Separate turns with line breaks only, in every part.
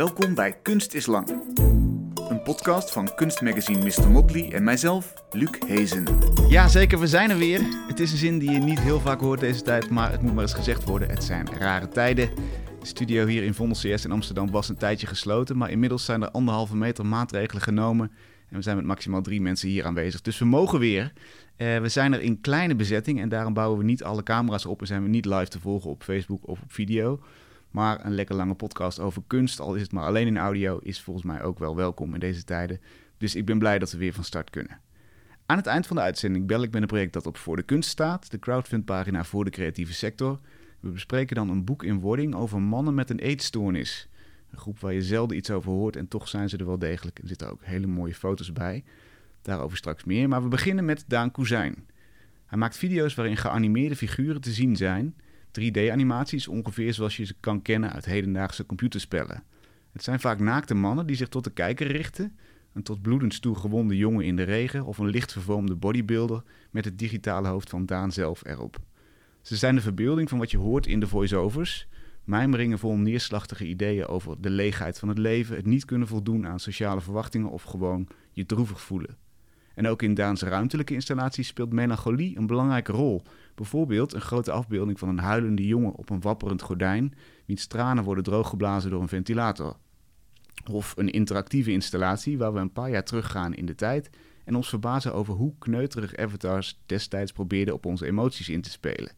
Welkom bij Kunst is Lang. Een podcast van kunstmagazine Mr. Motley en mijzelf, Luc Hezen.
Ja, zeker, we zijn er weer. Het is een zin die je niet heel vaak hoort deze tijd, maar het moet maar eens gezegd worden. Het zijn rare tijden. De studio hier in Vondel CS in Amsterdam was een tijdje gesloten, maar inmiddels zijn er anderhalve meter maatregelen genomen. En we zijn met maximaal drie mensen hier aanwezig. Dus we mogen weer. Eh, we zijn er in kleine bezetting en daarom bouwen we niet alle camera's op en zijn we niet live te volgen op Facebook of op video. Maar een lekker lange podcast over kunst, al is het maar alleen in audio, is volgens mij ook wel welkom in deze tijden. Dus ik ben blij dat we weer van start kunnen. Aan het eind van de uitzending bel ik met een project dat op Voor de Kunst staat, de crowdfundpagina voor de creatieve sector. We bespreken dan een boek in wording over mannen met een eetstoornis. Een groep waar je zelden iets over hoort en toch zijn ze er wel degelijk. Er zitten ook hele mooie foto's bij. Daarover straks meer. Maar we beginnen met Daan Koezijn. Hij maakt video's waarin geanimeerde figuren te zien zijn. 3D-animaties ongeveer zoals je ze kan kennen uit hedendaagse computerspellen. Het zijn vaak naakte mannen die zich tot de kijker richten. Een tot bloedens toe gewonde jongen in de regen of een licht vervormde bodybuilder met het digitale hoofd van Daan zelf erop. Ze zijn de verbeelding van wat je hoort in de voice-overs. Mijmeringen vol neerslachtige ideeën over de leegheid van het leven, het niet kunnen voldoen aan sociale verwachtingen of gewoon je droevig voelen. En ook in Daans ruimtelijke installaties speelt melancholie een belangrijke rol. Bijvoorbeeld een grote afbeelding van een huilende jongen op een wapperend gordijn, wiens tranen worden drooggeblazen door een ventilator. Of een interactieve installatie waar we een paar jaar teruggaan in de tijd en ons verbazen over hoe kneuterig avatars destijds probeerden op onze emoties in te spelen.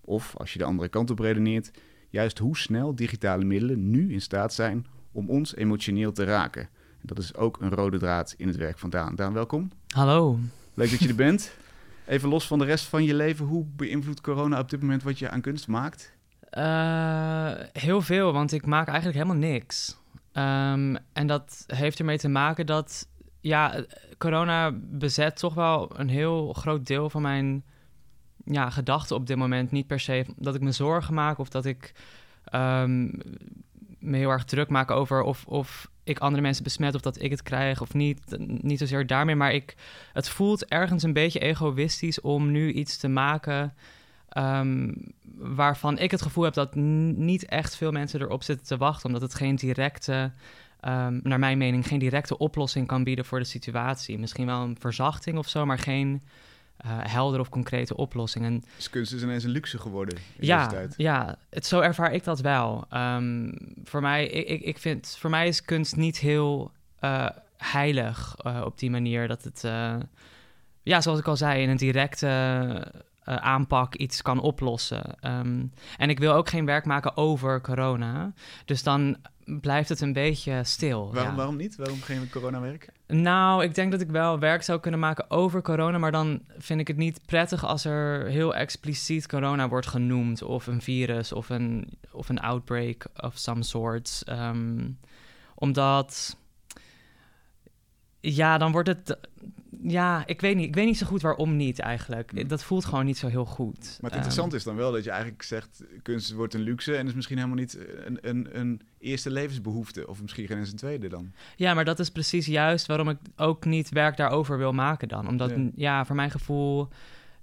Of, als je de andere kant op redeneert, juist hoe snel digitale middelen nu in staat zijn om ons emotioneel te raken. Dat is ook een rode draad in het werk van Daan. Daan, welkom.
Hallo.
Leuk dat je er bent. Even los van de rest van je leven, hoe beïnvloedt corona op dit moment wat je aan kunst maakt?
Uh, heel veel, want ik maak eigenlijk helemaal niks. Um, en dat heeft ermee te maken dat ja, corona bezet toch wel een heel groot deel van mijn ja, gedachten op dit moment. Niet per se dat ik me zorgen maak of dat ik um, me heel erg druk maak over of, of ik andere mensen besmet of dat ik het krijg of niet. Niet zozeer daarmee, maar ik, het voelt ergens een beetje egoïstisch om nu iets te maken um, waarvan ik het gevoel heb dat niet echt veel mensen erop zitten te wachten, omdat het geen directe, um, naar mijn mening, geen directe oplossing kan bieden voor de situatie. Misschien wel een verzachting of zo, maar geen uh, helder of concrete oplossingen.
Dus kunst is ineens een luxe geworden in
ja,
deze tijd.
Ja, het, zo ervaar ik dat wel. Um, voor, mij, ik, ik vind, voor mij is kunst niet heel uh, heilig uh, op die manier. Dat het, ja, zoals ik al zei, in een directe aanpak iets kan oplossen. Um, en ik wil ook geen werk maken over corona. Dus dan blijft het een beetje stil.
Waarom,
ja.
waarom niet? Waarom geen coronawerk?
Nou, ik denk dat ik wel werk zou kunnen maken over corona, maar dan vind ik het niet prettig als er heel expliciet corona wordt genoemd, of een virus, of een, of een outbreak of some sort. Um, omdat, ja, dan wordt het ja, ik weet, niet, ik weet niet zo goed waarom niet eigenlijk. Dat voelt gewoon niet zo heel goed.
Maar het interessante um, is dan wel dat je eigenlijk zegt... kunst wordt een luxe en is misschien helemaal niet een, een, een eerste levensbehoefte. Of misschien geen eens een tweede dan.
Ja, maar dat is precies juist waarom ik ook niet werk daarover wil maken dan. Omdat, ja, ja voor mijn gevoel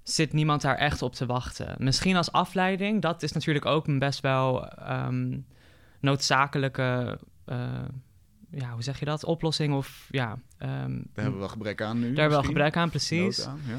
zit niemand daar echt op te wachten. Misschien als afleiding, dat is natuurlijk ook een best wel um, noodzakelijke... Uh, ja, hoe zeg je dat? Oplossing of ja. Um,
daar hebben we wel gebrek aan nu.
Daar hebben we wel gebrek aan, precies.
Aan, ja.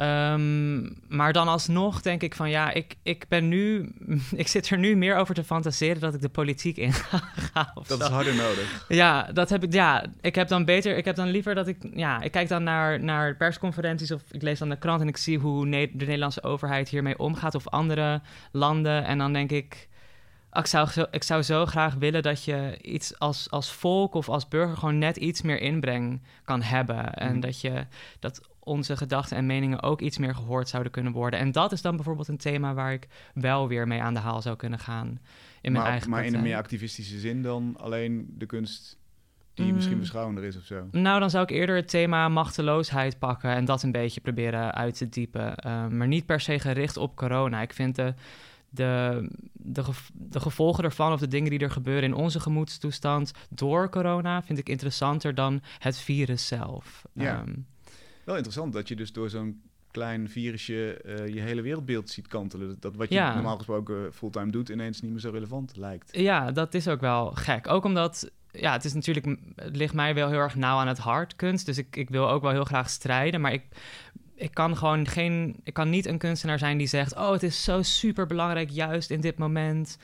Um, maar dan alsnog denk ik van ja, ik, ik ben nu, ik zit er nu meer over te fantaseren dat ik de politiek in ga.
dat
zo.
is harder nodig.
Ja, dat heb ik, ja, ik heb dan beter, ik heb dan liever dat ik, ja, ik kijk dan naar, naar persconferenties of ik lees dan de krant en ik zie hoe ne de Nederlandse overheid hiermee omgaat of andere landen. En dan denk ik, ik zou, zo, ik zou zo graag willen dat je iets als, als volk of als burger gewoon net iets meer inbreng kan hebben. En
Mhm.
dat, je, dat onze gedachten en meningen ook iets meer gehoord zouden kunnen worden. En dat is dan bijvoorbeeld een thema waar ik wel weer mee aan de haal zou kunnen gaan in mijn
maar,
eigen
maar in een meer activistische zin dan alleen de kunst die misschien
Mm.
beschouwender is of zo.
Nou, dan zou ik eerder het thema machteloosheid pakken en dat een beetje proberen uit te diepen. Uh, maar niet per se gericht op corona. Ik vind de, de, de, gev de gevolgen ervan of de dingen die er gebeuren in onze gemoedstoestand door corona vind ik interessanter dan het virus zelf.
Ja.
Um,
Wel interessant dat je dus door zo'n klein virusje uh, je hele wereldbeeld ziet kantelen. Dat wat je
Ja.
normaal gesproken fulltime doet ineens niet meer zo relevant lijkt.
ja, dat is ook wel gek. Ook omdat ja, het is natuurlijk, het ligt mij wel heel erg nauw aan het hart, kunst. Dus ik, ik wil ook wel heel graag strijden, maar ik, ik kan gewoon geen, ik kan niet een kunstenaar zijn die zegt, oh, het is zo super belangrijk juist in dit moment.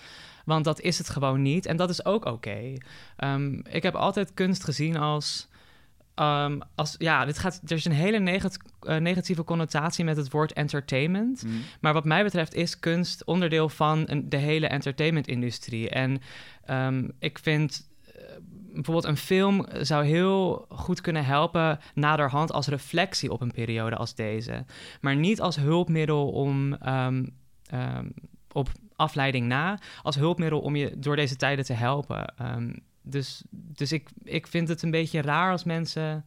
Want dat is het gewoon niet. En dat is ook oké. Ehm, ik heb altijd kunst gezien als. Um, als ja, dit gaat, er is een hele eh, negatieve connotatie met het woord entertainment.
Mhm.
Maar wat mij betreft is kunst onderdeel van een, de hele entertainment-industrie. En um, ik vind bijvoorbeeld een film zou heel goed kunnen helpen naderhand als reflectie op een periode als deze. Maar niet als hulpmiddel om op afleiding na als hulpmiddel om je door deze tijden te helpen. Um, dus dus ik, ik vind het een beetje raar als mensen.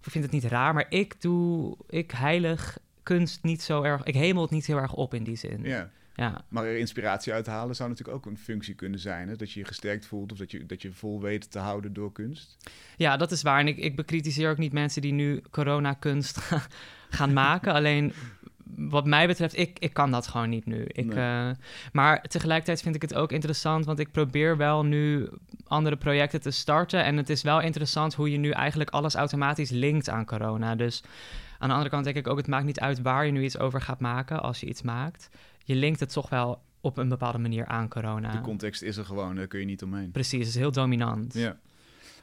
Of ik vind het niet raar, maar ik doe. Ik heilig kunst niet zo erg. Ik hemel het niet heel erg op in die zin.
Ja.
Ja.
Maar er inspiratie uithalen zou natuurlijk ook een functie kunnen zijn. Hè? Dat je je gesterkt voelt of dat je, dat je vol weet te houden door kunst.
Ja, dat is waar. En ik, ik bekritiseer ook niet mensen die nu corona-kunst gaan maken. Alleen wat mij betreft, ik, ik kan dat gewoon niet nu. Ik,
Nee.
eh, maar tegelijkertijd vind ik het ook interessant, want ik probeer wel nu andere projecten te starten. En het is wel interessant hoe je nu eigenlijk alles automatisch linkt aan corona. Dus aan de andere kant denk ik ook, het maakt niet uit waar je nu iets over gaat maken als je iets maakt. Je linkt het toch wel op een bepaalde manier aan corona.
De context is er gewoon, daar kun je niet omheen.
Precies, het is heel dominant.
Ja.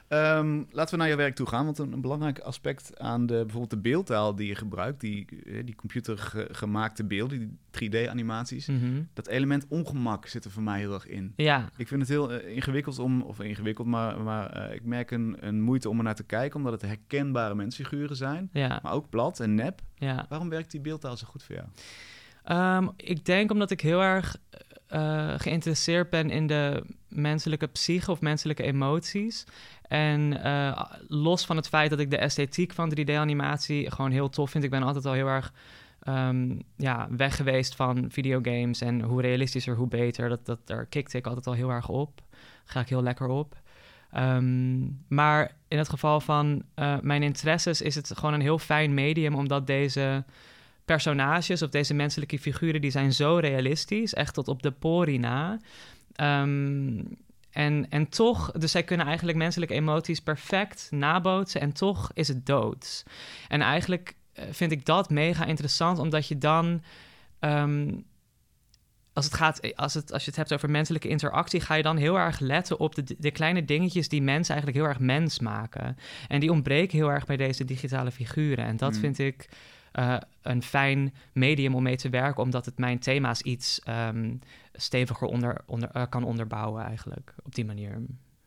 Ehm, laten we naar je werk toe gaan, want een, een belangrijk aspect aan de, bijvoorbeeld de beeldtaal die je gebruikt, die, eh, die computergemaakte beelden, die 3D-animaties,
Mhm.
dat element ongemak zit er voor mij heel erg in.
Ja,
Ik vind het heel eh, ingewikkeld om, of ingewikkeld, maar, maar eh, ik merk een, een moeite om er naar te kijken, omdat het herkenbare mensfiguren zijn,
ja,
maar ook plat en nep.
ja.
Waarom werkt die beeldtaal zo goed voor jou?
Ehm, ik denk omdat ik heel erg eh, geïnteresseerd ben in de menselijke psyche of menselijke emoties. En eh, los van het feit dat ik de esthetiek van 3D-animatie gewoon heel tof vind. Ik ben altijd al heel erg ehm, ja, weg geweest van videogames. En hoe realistischer, hoe beter. Dat, dat, daar kikte ik altijd al heel erg op. Ga ik heel lekker op. Ehm, maar in het geval van eh, mijn interesses is het gewoon een heel fijn medium, omdat deze personages of deze menselijke figuren, die zijn zo realistisch, echt tot op de pori na. Ehm, en, en toch, dus zij kunnen eigenlijk menselijke emoties perfect nabootsen en toch is het doods. En eigenlijk eh, vind ik dat mega interessant, omdat je dan... ehm, als, het gaat, als, het, als je het hebt over menselijke interactie, ga je dan heel erg letten op de, de kleine dingetjes die mensen eigenlijk heel erg mens maken. En die ontbreken heel erg bij deze digitale figuren. En dat
Mm.
vind ik eh, een fijn medium om mee te werken, omdat het mijn thema's iets ehm, steviger onder, onder, eh, kan onderbouwen eigenlijk, op die manier.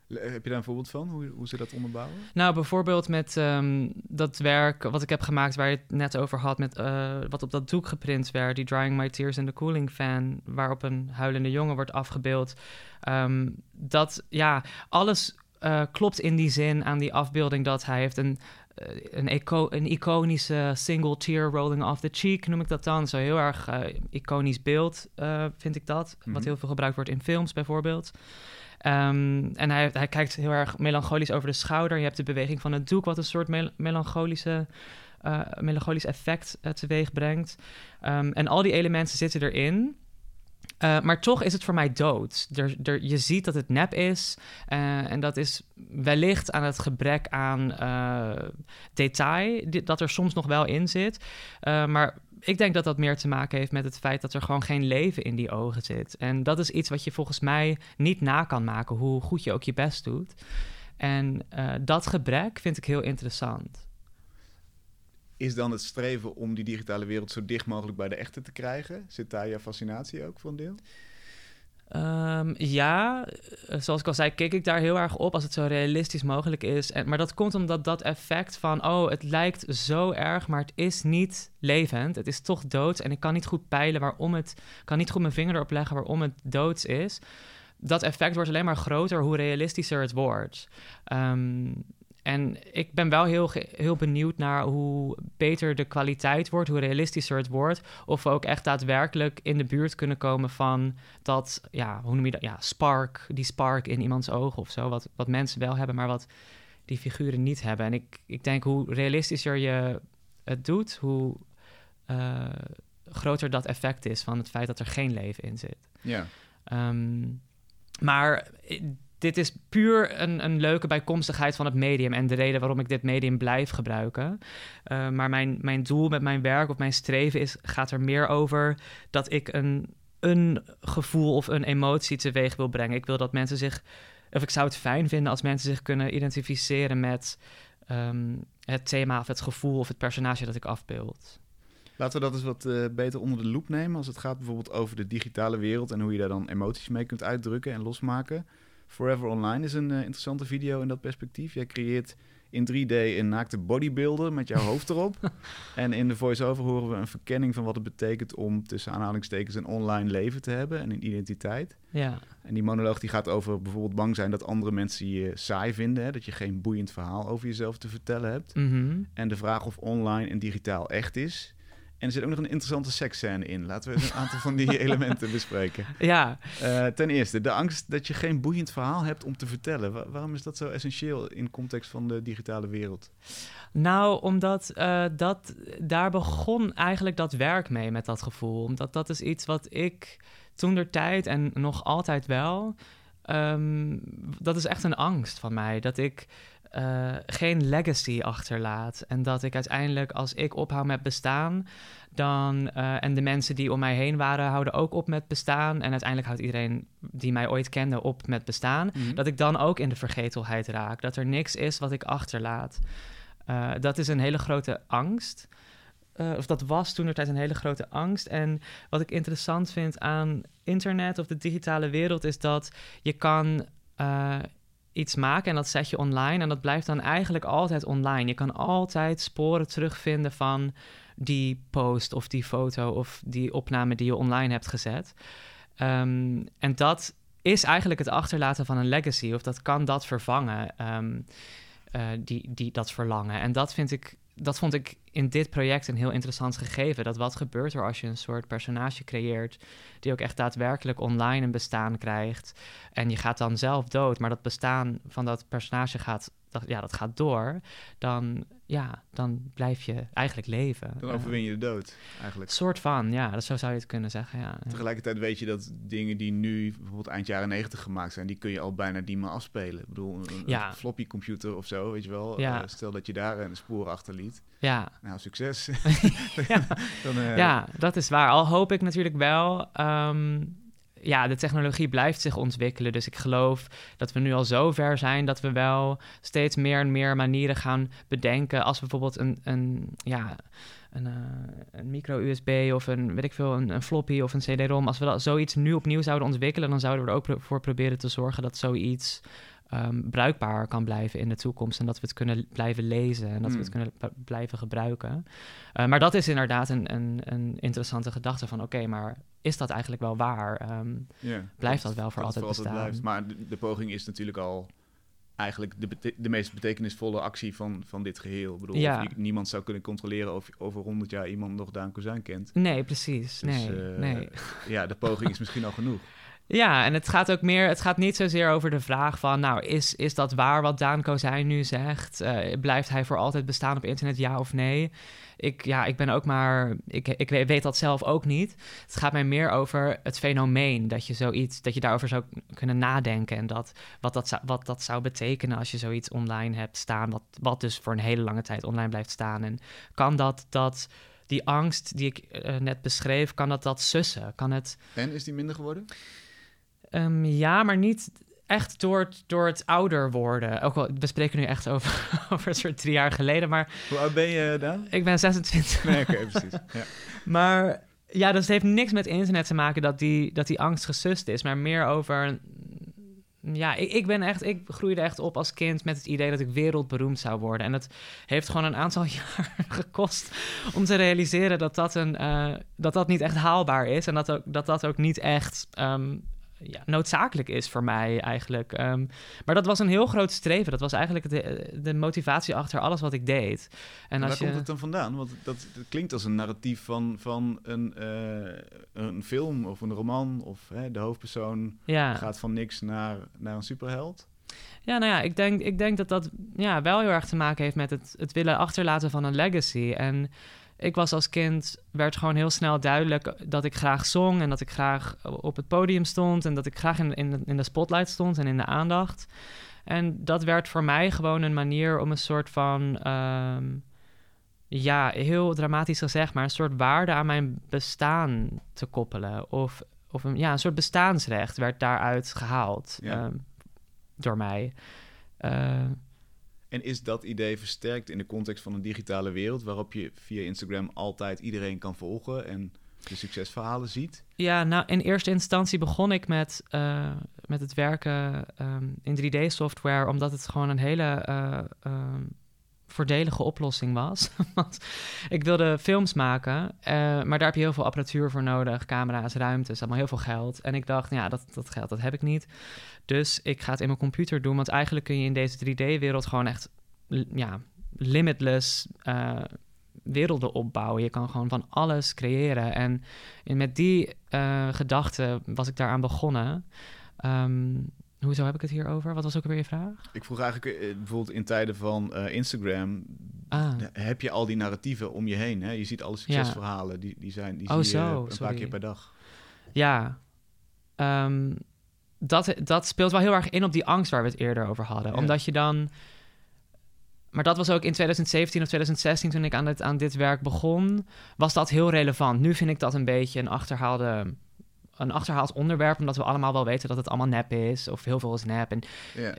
Le- Heb je daar een voorbeeld van, hoe, hoe ze dat onderbouwen?
Nou, bijvoorbeeld met ehm, dat werk wat ik heb gemaakt, waar je het net over had, met, eh, wat op dat doek geprint werd, die Drying My Tears in the Cooling Fan, waarop een huilende jongen wordt afgebeeld. Ehm, dat, ja, alles eh, klopt in die zin aan die afbeelding dat hij heeft een, eh, een, eco een iconische single tear rolling off the cheek, noem ik dat dan. Zo heel erg eh, iconisch beeld, eh, vind ik dat,
Mhm.
wat heel veel gebruikt wordt in films bijvoorbeeld. Ehm, en hij, hij kijkt heel erg melancholisch over de schouder. Je hebt de beweging van het doek, wat een soort mel- melancholische, eh, melancholisch effect eh, teweeg brengt. Ehm, en al die elementen zitten erin. Eh, maar toch is het voor mij dood. Er, er, je ziet dat het nep is. eh, en dat is wellicht aan het gebrek aan eh, detail, dat er soms nog wel in zit. Maar ik denk dat dat meer te maken heeft met het feit dat er gewoon geen leven in die ogen zit. En dat is iets wat je volgens mij niet na kan maken, hoe goed je ook je best doet. En dat gebrek vind ik heel interessant.
Is dan het streven om die digitale wereld zo dicht mogelijk bij de echte te krijgen? Zit daar je fascinatie ook voor deel?
Ehm, ja, eh, zoals ik al zei, kijk ik daar heel erg op als het zo realistisch mogelijk is. En, maar dat komt omdat dat effect van, oh, het lijkt zo erg, maar het is niet levend. Het is toch doods en ik kan niet goed peilen waarom het, kan niet goed mijn vinger erop leggen waarom het doods is. Dat effect wordt alleen maar groter hoe realistischer het wordt. Ehm, en ik ben wel heel, heel benieuwd naar hoe beter de kwaliteit wordt, hoe realistischer het wordt. Of we ook echt daadwerkelijk in de buurt kunnen komen van dat, ja, hoe noem je dat? Ja, spark, die spark in iemands ogen of zo. Wat, wat mensen wel hebben, maar wat die figuren niet hebben. En ik, ik denk hoe realistischer je het doet, hoe eh, groter dat effect is van het feit dat er geen leven in zit.
Ja.
Ehm, maar dit is puur een, een leuke bijkomstigheid van het medium en de reden waarom ik dit medium blijf gebruiken. Uh, maar mijn, mijn doel met mijn werk of mijn streven is, gaat er meer over dat ik een, een gevoel of een emotie teweeg wil brengen. Ik wil dat mensen zich, of ik zou het fijn vinden als mensen zich kunnen identificeren met um, het thema of het gevoel of het personage dat ik afbeeld.
Laten we dat eens wat uh, beter onder de loep nemen. Als het gaat bijvoorbeeld over de digitale wereld en hoe je daar dan emoties mee kunt uitdrukken en losmaken. Forever Online is een uh, interessante video in dat perspectief. Jij creëert in 3D een naakte bodybuilder met jouw hoofd erop. en in de voice-over horen we een verkenning van wat het betekent om tussen aanhalingstekens een online leven te hebben en een identiteit.
Ja.
En die monoloog die gaat over bijvoorbeeld bang zijn dat andere mensen je saai vinden. Hè? Dat je geen boeiend verhaal over jezelf te vertellen hebt.
Mm
En de vraag of online en digitaal echt is. En er zit ook nog een interessante seksscène in. Laten we een aantal van die elementen bespreken.
Ja.
Uh, ten eerste, de angst dat je geen boeiend verhaal hebt om te vertellen. waarom is dat zo essentieel in context van de digitale wereld?
Nou, omdat uh, dat, daar begon eigenlijk dat werk mee met dat gevoel. Omdat dat is iets wat ik toen der tijd en nog altijd wel... Um, dat is echt een angst van mij. Dat ik uh, geen legacy achterlaat. En dat ik uiteindelijk, als ik ophoud met bestaan, dan. Uh, en de mensen die om mij heen waren, houden ook op met bestaan. En uiteindelijk houdt iedereen die mij ooit kende op met bestaan.
Mhm.
Dat ik dan ook in de vergetelheid raak. Dat er niks is wat ik achterlaat. Uh, dat is een hele grote angst. of dat was toen tijd een hele grote angst. En wat ik interessant vind aan internet of de digitale wereld is dat je kan iets maken en dat zet je online en dat blijft dan eigenlijk altijd online. Je kan altijd sporen terugvinden van die post of die foto of die opname die je online hebt gezet. Um, en dat is eigenlijk het achterlaten van een legacy of dat kan dat vervangen, um, uh, die, die, dat verlangen. En dat vind ik dat vond ik in dit project een heel interessant gegeven. Dat wat gebeurt er als je een soort personage creëert... die ook echt daadwerkelijk online een bestaan krijgt... en je gaat dan zelf dood, maar dat bestaan van dat personage gaat, ja, dat gaat door... dan, ja, dan blijf je eigenlijk leven.
Dan overwin je de dood, eigenlijk.
soort van, ja, dat zo zou je het kunnen zeggen, ja.
Tegelijkertijd weet je dat dingen die nu bijvoorbeeld eind jaren negentig gemaakt zijn... die kun je al bijna niet meer afspelen. Ik bedoel, een,
ja.
floppy computer of zo, weet je wel.
Ja.
Uh, stel dat je daar een spoor achterliet.
Ja.
Nou, succes.
ja.
Dan, uh...
ja, dat is waar. Al hoop ik natuurlijk wel. Um, ja, de technologie blijft zich ontwikkelen. Dus ik geloof dat we nu al zo ver zijn dat we wel steeds meer en meer manieren gaan bedenken. Als bijvoorbeeld een, een ja, een, uh, een micro-USB of een, weet ik veel, een, een floppy of een CD-ROM. Als we dat, zoiets nu opnieuw zouden ontwikkelen, dan zouden we er ook voor proberen te zorgen dat zoiets um, bruikbaar kan blijven in de toekomst. En dat we het kunnen blijven lezen en dat we het kunnen blijven gebruiken. Uh, maar dat is inderdaad een, een, een interessante gedachte van oké, okay, maar is dat eigenlijk wel waar? Um,
ja,
blijft dat, wel voor altijd
voor
bestaan?
Maar de, de, poging is natuurlijk al eigenlijk de, de meest betekenisvolle actie van, van dit geheel. Ik bedoel,
ja.
niemand zou kunnen controleren of over 100 jaar iemand nog Daan Kozijn kent.
Nee, precies.
Dus,
nee,
uh,
nee.
Ja, de poging is misschien al genoeg.
Ja, en het gaat ook meer, het gaat niet zozeer over de vraag van, nou, is, is dat waar wat Daan Kozijn nu zegt? Uh, blijft hij voor altijd bestaan op internet, ja of nee? Ik, ja, ik ben ook maar, ik, ik weet dat zelf ook niet. Het gaat mij meer over het fenomeen dat je zoiets, dat je daarover zou kunnen nadenken en dat, wat, dat zou, wat dat zou betekenen als je zoiets online hebt staan, wat, wat dus voor een hele lange tijd online blijft staan. En kan dat, dat die angst die ik uh, net beschreef, kan dat dat sussen? Kan het...
En is die minder geworden?
Um, ja, maar niet echt door het, door het ouder worden. Ook al, we spreken nu echt over, over een soort drie jaar geleden, maar...
Hoe oud ben je dan?
Ik ben 26.
Nee, oké, okay, precies. Ja.
Maar ja, dus het heeft niks met internet te maken dat die, dat die angst gesust is, maar meer over... Ja, ik, ik ben echt, ik groeide echt op als kind met het idee dat ik wereldberoemd zou worden. En dat heeft gewoon een aantal jaar gekost om te realiseren dat dat, een, uh, dat, dat niet echt haalbaar is. En dat ook, dat, dat ook niet echt um, ja, noodzakelijk is voor mij eigenlijk. Um, maar dat was een heel groot streven. Dat was eigenlijk de, de motivatie achter alles wat ik deed.
En
als
waar
je...
komt het dan vandaan? Want dat, dat, klinkt als een narratief van, van een, uh, een film of een roman. Of hè, de hoofdpersoon
ja.
gaat van niks naar, naar een superheld.
Ja, nou ja, ik denk, ik denk dat dat ja, wel heel erg te maken heeft met het, het willen achterlaten van een legacy. En ik was als kind, werd gewoon heel snel duidelijk dat ik graag zong en dat ik graag op het podium stond en dat ik graag in, in, in de spotlight stond en in de aandacht. En dat werd voor mij gewoon een manier om een soort van, ehm, ja, heel dramatisch gezegd, maar een soort waarde aan mijn bestaan te koppelen. Of, of een, ja, een soort bestaansrecht werd daaruit gehaald
Ja.
ehm, door mij. Eh,
En is dat idee versterkt in de context van een digitale wereld, waarop je via Instagram altijd iedereen kan volgen en de succesverhalen ziet?
Ja, nou, in eerste instantie begon ik met, eh, met het werken ehm, in 3D-software, omdat het gewoon een hele eh, ehm, voordelige oplossing was. Want ik wilde films maken, eh, maar daar heb je heel veel apparatuur voor nodig, camera's, ruimtes, allemaal heel veel geld. En ik dacht, ja, dat, dat geld, dat heb ik niet. Dus ik ga het in mijn computer doen, want eigenlijk kun je in deze 3D-wereld gewoon echt, ja, limitless eh, werelden opbouwen. Je kan gewoon van alles creëren. En met die eh gedachte was ik daaraan begonnen. Ehm, hoezo heb ik het hier over? Wat was ook weer je vraag?
Ik vroeg eigenlijk eh, bijvoorbeeld in tijden van eh, Instagram,
Ah,
heb je al die narratieven om je heen. Hè? Je ziet alle succesverhalen, die, die, zijn, die
Oh,
zie je
zo,
een paar keer per dag.
ja. Ehm, dat, dat speelt wel heel erg in op die angst waar we het eerder over hadden.
Ja.
Omdat je dan... Maar dat was ook in 2017 of 2016 toen ik aan dit, aan dit werk begon, was dat heel relevant. Nu vind ik dat een beetje een achterhaalde... Een achterhaald onderwerp, omdat we allemaal wel weten dat het allemaal nep is. Of heel veel is nep. En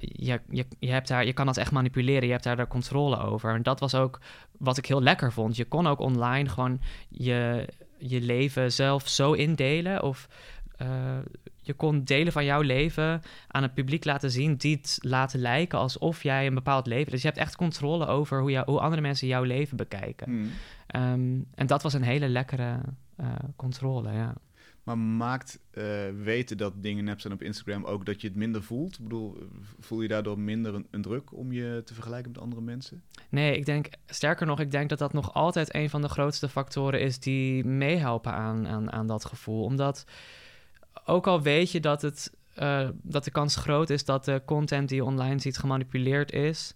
je, je, je, hebt daar, je kan dat echt manipuleren. Je hebt daar de controle over. En dat was ook wat ik heel lekker vond. Je kon ook online gewoon je, je leven zelf zo indelen. Of eh, je kon delen van jouw leven aan het publiek laten zien. Die het laten lijken alsof jij een bepaald leven... Dus je hebt echt controle over hoe, jou, hoe andere mensen jouw leven bekijken.
Hmm.
Ehm, en dat was een hele lekkere eh, controle, ja.
Maar maakt eh, weten dat dingen nep zijn op Instagram ook dat je het minder voelt? Ik bedoel, voel je daardoor minder een, een druk om je te vergelijken met andere mensen?
Nee, ik denk, sterker nog, ik denk dat dat nog altijd een van de grootste factoren is die meehelpen aan, aan, aan dat gevoel. Omdat ook al weet je dat, het, eh, dat de kans groot is dat de content die je online ziet gemanipuleerd is.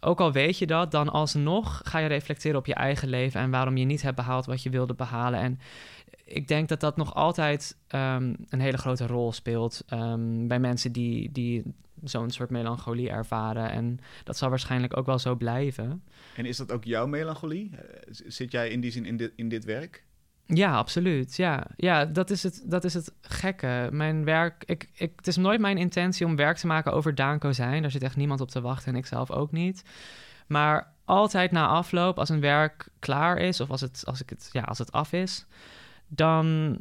Ook al weet je dat, dan alsnog ga je reflecteren op je eigen leven en waarom je niet hebt behaald wat je wilde behalen. En ik denk dat dat nog altijd ehm, een hele grote rol speelt ehm, bij mensen die, die zo'n soort melancholie ervaren. En dat zal waarschijnlijk ook wel zo blijven.
En is dat ook jouw melancholie? Eh, Zit jij in die zin in dit, in dit werk?
Ja, absoluut. Ja, ja dat, is het, dat is het gekke. Mijn werk, ik, ik, het is nooit mijn intentie om werk te maken over Daan Kozijn. Daar zit echt niemand op te wachten en ik zelf ook niet. Maar altijd na afloop, als een werk klaar is of als het, als ik het, ja, als het af is, dan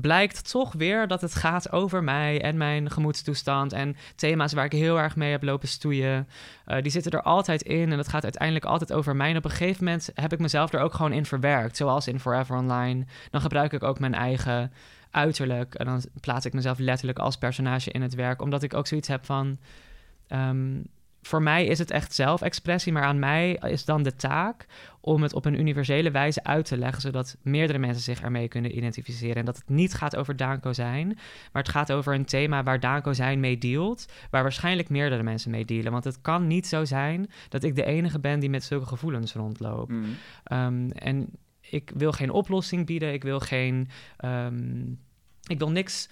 blijkt toch weer dat het gaat over mij en mijn gemoedstoestand en thema's waar ik heel erg mee heb lopen stoeien. Eh, die zitten er altijd in en het gaat uiteindelijk altijd over mij. En op een gegeven moment heb ik mezelf er ook gewoon in verwerkt, zoals in Forever Online. Dan gebruik ik ook mijn eigen uiterlijk en dan plaats ik mezelf letterlijk als personage in het werk, omdat ik ook zoiets heb van. ehm, voor mij is het echt zelfexpressie, maar aan mij is dan de taak om het op een universele wijze uit te leggen, zodat meerdere mensen zich ermee kunnen identificeren. En dat het niet gaat over Daan Kozijn, maar het gaat over een thema waar Daan Kozijn mee dealt, waar waarschijnlijk meerdere mensen mee dealen. Want het kan niet zo zijn dat ik de enige ben die met zulke gevoelens rondloopt.
Hmm.
Ehm, en ik wil geen oplossing bieden, ik wil geen. ehm, ik wil niks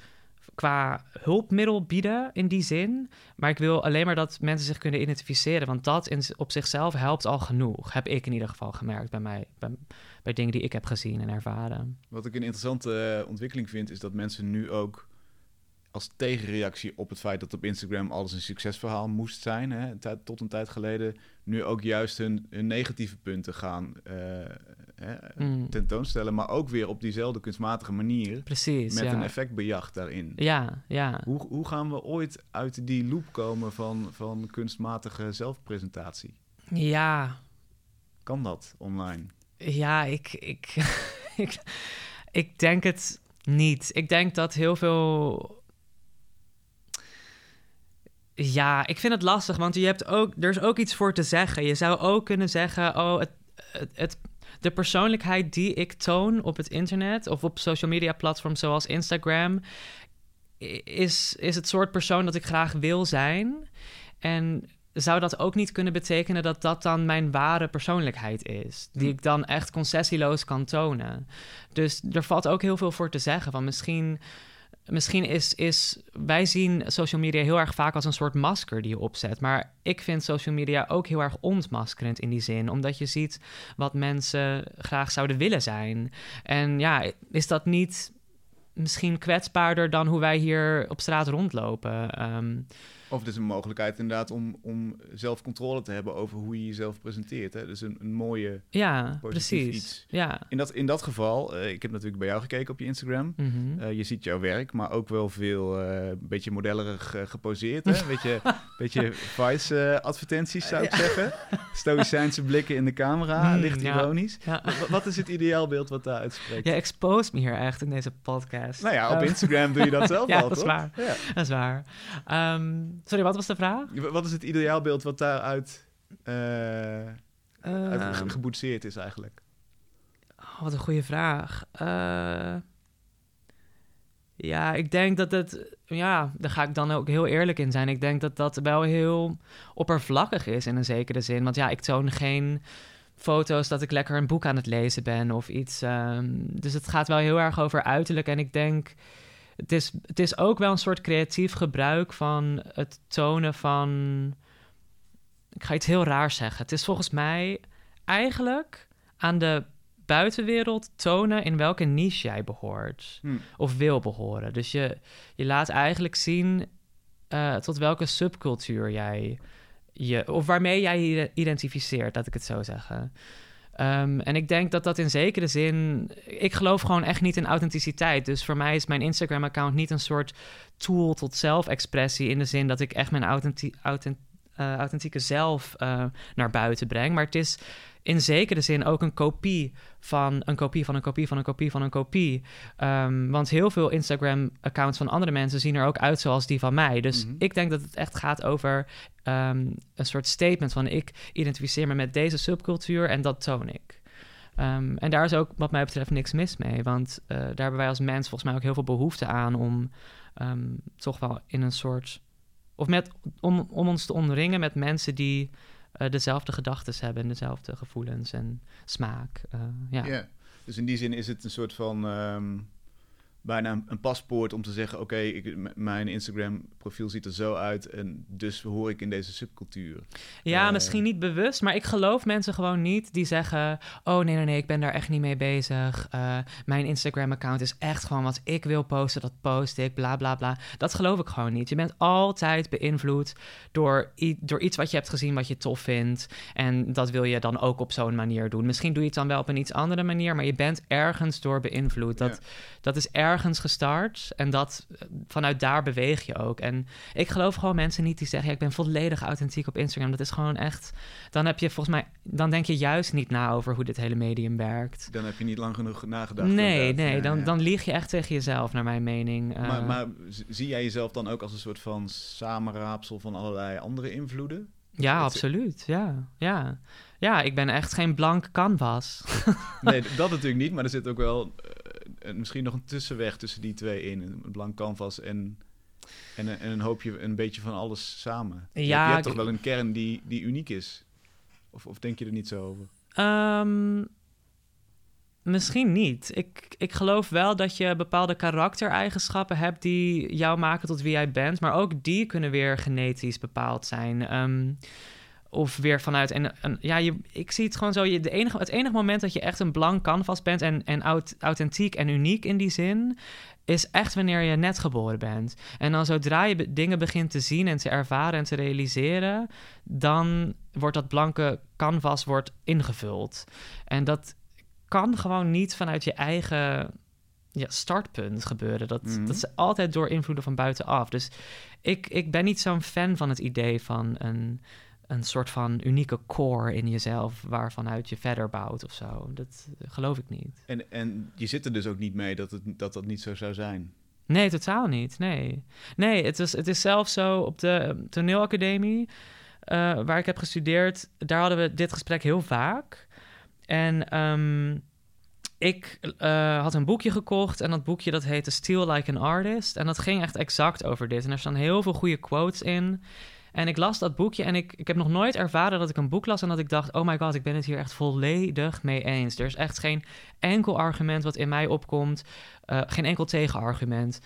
qua hulpmiddel bieden in die zin. Maar ik wil alleen maar dat mensen zich kunnen identificeren. Want dat in, op zichzelf helpt al genoeg. Heb ik in ieder geval gemerkt bij mij. Bij, dingen die ik heb gezien en ervaren.
Wat ik een interessante eh, ontwikkeling vind, is dat mensen nu ook als tegenreactie op het feit dat op Instagram alles een succesverhaal moest zijn, hè, tot een tijd geleden, nu ook juist hun, hun negatieve punten gaan eh, hè,
Mm,
tentoonstellen, maar ook weer op diezelfde kunstmatige manier
precies.
met
ja.
een effectbejacht daarin.
Ja, ja.
Hoe, hoe gaan we ooit uit die loop komen van, van kunstmatige zelfpresentatie?
Ja,
Kan dat online?
Ja, ik, ik, ik, ik denk het niet. Ik denk dat heel veel. Ja, ik vind het lastig, want je hebt ook, er is ook iets voor te zeggen. Je zou ook kunnen zeggen: oh, het, het, het- de persoonlijkheid die ik toon op het internet of op social media platforms zoals Instagram, is, is het soort persoon dat ik graag wil zijn. En zou dat ook niet kunnen betekenen dat dat dan mijn ware persoonlijkheid is? Die
Hm.
ik dan echt concessieloos kan tonen. Dus er valt ook heel veel voor te zeggen. Van misschien, misschien is, is. Wij zien social media heel erg vaak als een soort masker die je opzet. Maar ik vind social media ook heel erg ontmaskerend in die zin. Omdat je ziet wat mensen graag zouden willen zijn. En ja, is dat niet misschien kwetsbaarder dan hoe wij hier op straat rondlopen? Ehm,
Of het is een mogelijkheid inderdaad om, om zelf controle te hebben over hoe je jezelf presenteert. Hè? Dus een, een mooie...
ja, precies.
iets.
Ja.
In dat, in dat geval, eh, ik heb natuurlijk bij jou gekeken op je Instagram.
Mhm.
Eh, je ziet jouw werk, maar ook wel veel eh, beetje modellerig geposeerd. Hè? Een beetje, beetje Vice-advertenties zou ik zeggen. Stoïcijnse blikken in de camera,
Hmm,
licht
ja.
ironisch.
ja.
Wa- Wat is het ideaalbeeld wat daar uitspreekt?
Jij exposed me hier echt in deze podcast.
Nou ja, op
Eh,
Instagram doe je dat zelf
ja,
al,
dat is waar.
Ja.
Dat is waar. Ehm, sorry, wat was de vraag?
Wat is het ideaalbeeld wat daaruit uit ge- geboetseerd is eigenlijk?
oh, wat een goede vraag. Eh, ja, ik denk dat het... Ja, daar ga ik dan ook heel eerlijk in zijn. Ik denk dat dat wel heel oppervlakkig is in een zekere zin. Want ja, ik toon geen foto's dat ik lekker een boek aan het lezen ben of iets. ehm, dus het gaat wel heel erg over uiterlijk. En ik denk... Het is, het is ook wel een soort creatief gebruik van het tonen van... Ik ga iets heel raars zeggen. Het is volgens mij eigenlijk aan de buitenwereld tonen in welke niche jij behoort
Hm.
of wil behoren. Dus je, je laat eigenlijk zien eh, tot welke subcultuur jij je, of waarmee jij je identificeert, laat ik het zo zeggen. Ehm, en ik denk dat dat in zekere zin. Ik geloof gewoon echt niet in authenticiteit. Dus voor mij is mijn Instagram-account niet een soort tool tot zelfexpressie. In de zin dat ik echt mijn authenti- eh, authentieke zelf eh, naar buiten breng. Maar het is in zekere zin ook een kopie van een kopie van een kopie van een kopie van een kopie. Ehm, want heel veel Instagram-accounts van andere mensen zien er ook uit zoals die van mij. Dus
Mhm.
ik denk dat het echt gaat over ehm, een soort statement van ik identificeer me met deze subcultuur en dat toon ik. Ehm, en daar is ook wat mij betreft niks mis mee. Want eh, daar hebben wij als mens volgens mij ook heel veel behoefte aan om toch wel in een soort. Of met, om, om ons te omringen met mensen die eh, dezelfde gedachten hebben en dezelfde gevoelens en smaak. eh, ja.
Ja. Dus in die zin is het een soort van ehm, bijna een, een paspoort om te zeggen: oké, mijn Instagram-profiel ziet er zo uit en dus hoor ik in deze subcultuur.
Ja,
Eh.
misschien niet bewust, maar ik geloof mensen gewoon niet die zeggen: Oh nee, nee, nee, ik ben daar echt niet mee bezig. Eh, mijn Instagram-account is echt gewoon wat ik wil posten, dat post ik, bla bla bla. Dat geloof ik gewoon niet. Je bent altijd beïnvloed door, door iets wat je hebt gezien wat je tof vindt. En dat wil je dan ook op zo'n manier doen. Misschien doe je het dan wel op een iets andere manier, maar je bent ergens door beïnvloed. Dat, dat is ergens gestart en dat, vanuit daar beweeg je ook. En ik geloof gewoon mensen niet die zeggen: ja, ik ben volledig authentiek op Instagram. Dat is gewoon echt. Dan heb je volgens mij, dan denk je juist niet na over hoe dit hele medium werkt.
Dan heb je niet lang genoeg nagedacht.
nee,
inderdaad.
nee,
Ja,
dan,
ja.
dan lieg je echt tegen jezelf, naar mijn mening. Eh,
Maar, maar zie jij jezelf dan ook als een soort van samenraapsel van allerlei andere invloeden?
ja, absoluut. Ja, ja. ja, ik ben echt geen blank canvas.
Nee, dat natuurlijk niet, maar er zit ook wel eh, misschien nog een tussenweg tussen die twee in. Een blank canvas en, en, een- en een hoopje, een beetje van alles samen. Je-
Ja,
je hebt toch wel een kern die, die uniek is? Of, of denk je er niet zo over?
Ehm, misschien niet. Ik, ik geloof wel dat je bepaalde karaktereigenschappen hebt die jou maken tot wie jij bent, maar ook die kunnen weer genetisch bepaald zijn. Ehm, of weer vanuit een ja, je, ik zie het gewoon zo. Je, de enige, het enige moment dat je echt een blank canvas bent en, en aut- authentiek en uniek in die zin, is echt wanneer je net geboren bent. En dan zodra je be- dingen begint te zien en te ervaren en te realiseren, dan wordt dat blanke canvas wordt ingevuld. En dat kan gewoon niet vanuit je eigen ja, startpunt gebeuren. Dat,
Mhm.
dat is altijd door invloeden van buitenaf. Dus ik, ik ben niet zo'n fan van het idee van een, een soort van unieke core in jezelf... waarvanuit je verder bouwt of zo. Dat geloof ik niet.
En, en je zit er dus ook niet mee dat, het, dat dat niet zo zou zijn.
Nee, totaal niet. Nee, nee het, is, het is zelfs zo op de toneelacademie... eh, waar ik heb gestudeerd, daar hadden we dit gesprek heel vaak. En ehm, ik eh, had een boekje gekocht en dat boekje dat heette Steal Like an Artist. En dat ging echt exact over dit. En er staan heel veel goede quotes in. En ik las dat boekje en ik, ik heb nog nooit ervaren dat ik een boek las en dat ik dacht: oh my god, ik ben het hier echt volledig mee eens. Er is echt geen enkel argument wat in mij opkomt, uh, geen enkel tegenargument.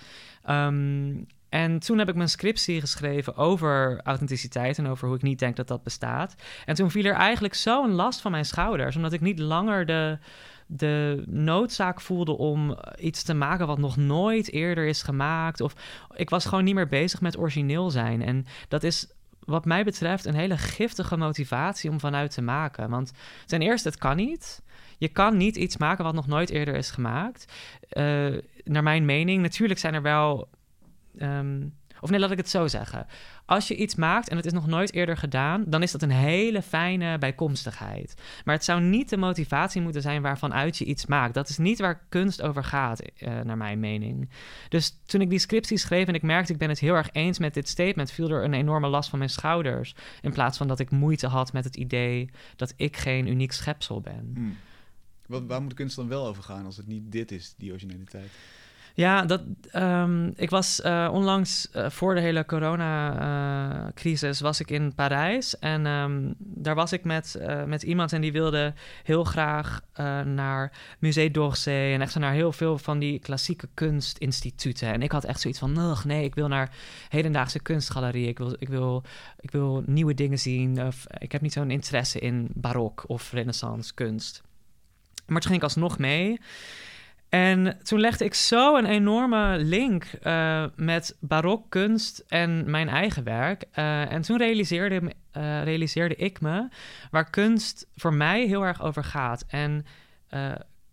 Um, en toen heb ik mijn scriptie geschreven over authenticiteit en over hoe ik niet denk dat dat bestaat. En toen viel er eigenlijk zo'n last van mijn schouders, omdat ik niet langer de, de noodzaak voelde om iets te maken wat nog nooit eerder is gemaakt. Of ik was gewoon niet meer bezig met origineel zijn. En dat is wat mij betreft een hele giftige motivatie om vanuit te maken. Want ten eerste, het kan niet. Je kan niet iets maken wat nog nooit eerder is gemaakt. Uh, naar mijn mening, natuurlijk zijn er wel Um, of nee, laat ik het zo zeggen. Als je iets maakt en het is nog nooit eerder gedaan, dan is dat een hele fijne bijkomstigheid. Maar het zou niet de motivatie moeten zijn waarvan uit je iets maakt. Dat is niet waar kunst over gaat, uh, naar mijn mening. Dus toen ik die scriptie schreef en ik merkte ik ben het heel erg eens met dit statement, viel er een enorme last van mijn schouders. In plaats van dat ik moeite had met het idee dat ik geen uniek schepsel ben.
Hmm. Waar moet kunst dan wel over gaan als het niet dit is, die originaliteit?
Ja, dat, um, ik was uh, onlangs uh, voor de hele coronacrisis was ik in Parijs. En um, daar was ik met, met iemand en die wilde heel graag naar Musée d'Orsay en echt naar heel veel van die klassieke kunstinstituten. En ik had echt zoiets van, nee, ik wil naar hedendaagse kunstgalerie. Ik wil, ik wil, ik wil nieuwe dingen zien. Of, ik heb niet zo'n interesse in barok of renaissance kunst. Maar toen ging ik alsnog mee. En toen legde ik zo een enorme link uh, met barokkunst en mijn eigen werk. Uh, en toen realiseerde, uh, realiseerde ik me waar kunst voor mij heel erg over gaat. En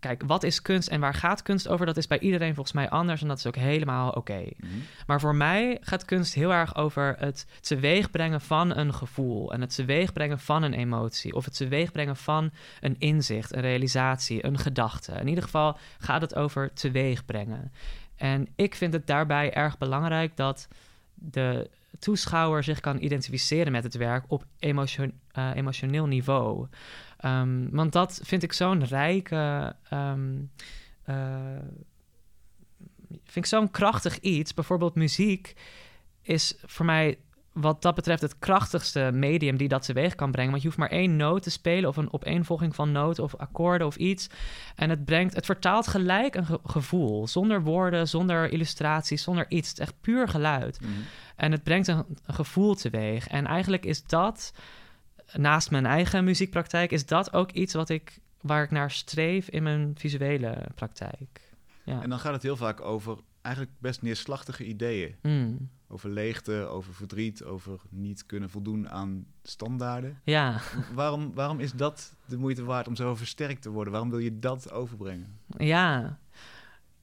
kijk, wat is kunst en waar gaat kunst over? Dat is bij iedereen volgens mij anders en dat is ook helemaal oké. Mhm. Maar voor mij gaat kunst heel erg over het teweegbrengen van een gevoel en het teweegbrengen van een emotie of het teweegbrengen van een inzicht, een realisatie, een gedachte. In ieder geval gaat het over teweegbrengen. En ik vind het daarbij erg belangrijk dat de toeschouwer zich kan identificeren met het werk op uh, emotioneel niveau. Um, want dat vind ik zo'n rijke. Um, uh, vind ik zo'n krachtig iets. Bijvoorbeeld muziek is voor mij wat dat betreft het krachtigste medium die dat teweeg kan brengen. Want je hoeft maar één noot te spelen of een opeenvolging van noten of akkoorden of iets. En het brengt, het vertaalt gelijk een gevoel. Zonder woorden, zonder illustraties, zonder iets. Het is echt puur geluid. Mhm. En het brengt een, een gevoel teweeg. En eigenlijk is dat naast mijn eigen muziekpraktijk is dat ook iets wat ik, waar ik naar streef in mijn visuele praktijk.
Ja. En dan gaat het heel vaak over eigenlijk best neerslachtige ideeën. Mm. Over leegte, over verdriet, over niet kunnen voldoen aan standaarden.
Ja.
Waarom, waarom is dat de moeite waard om zo versterkt te worden? Waarom wil je dat overbrengen?
Ja,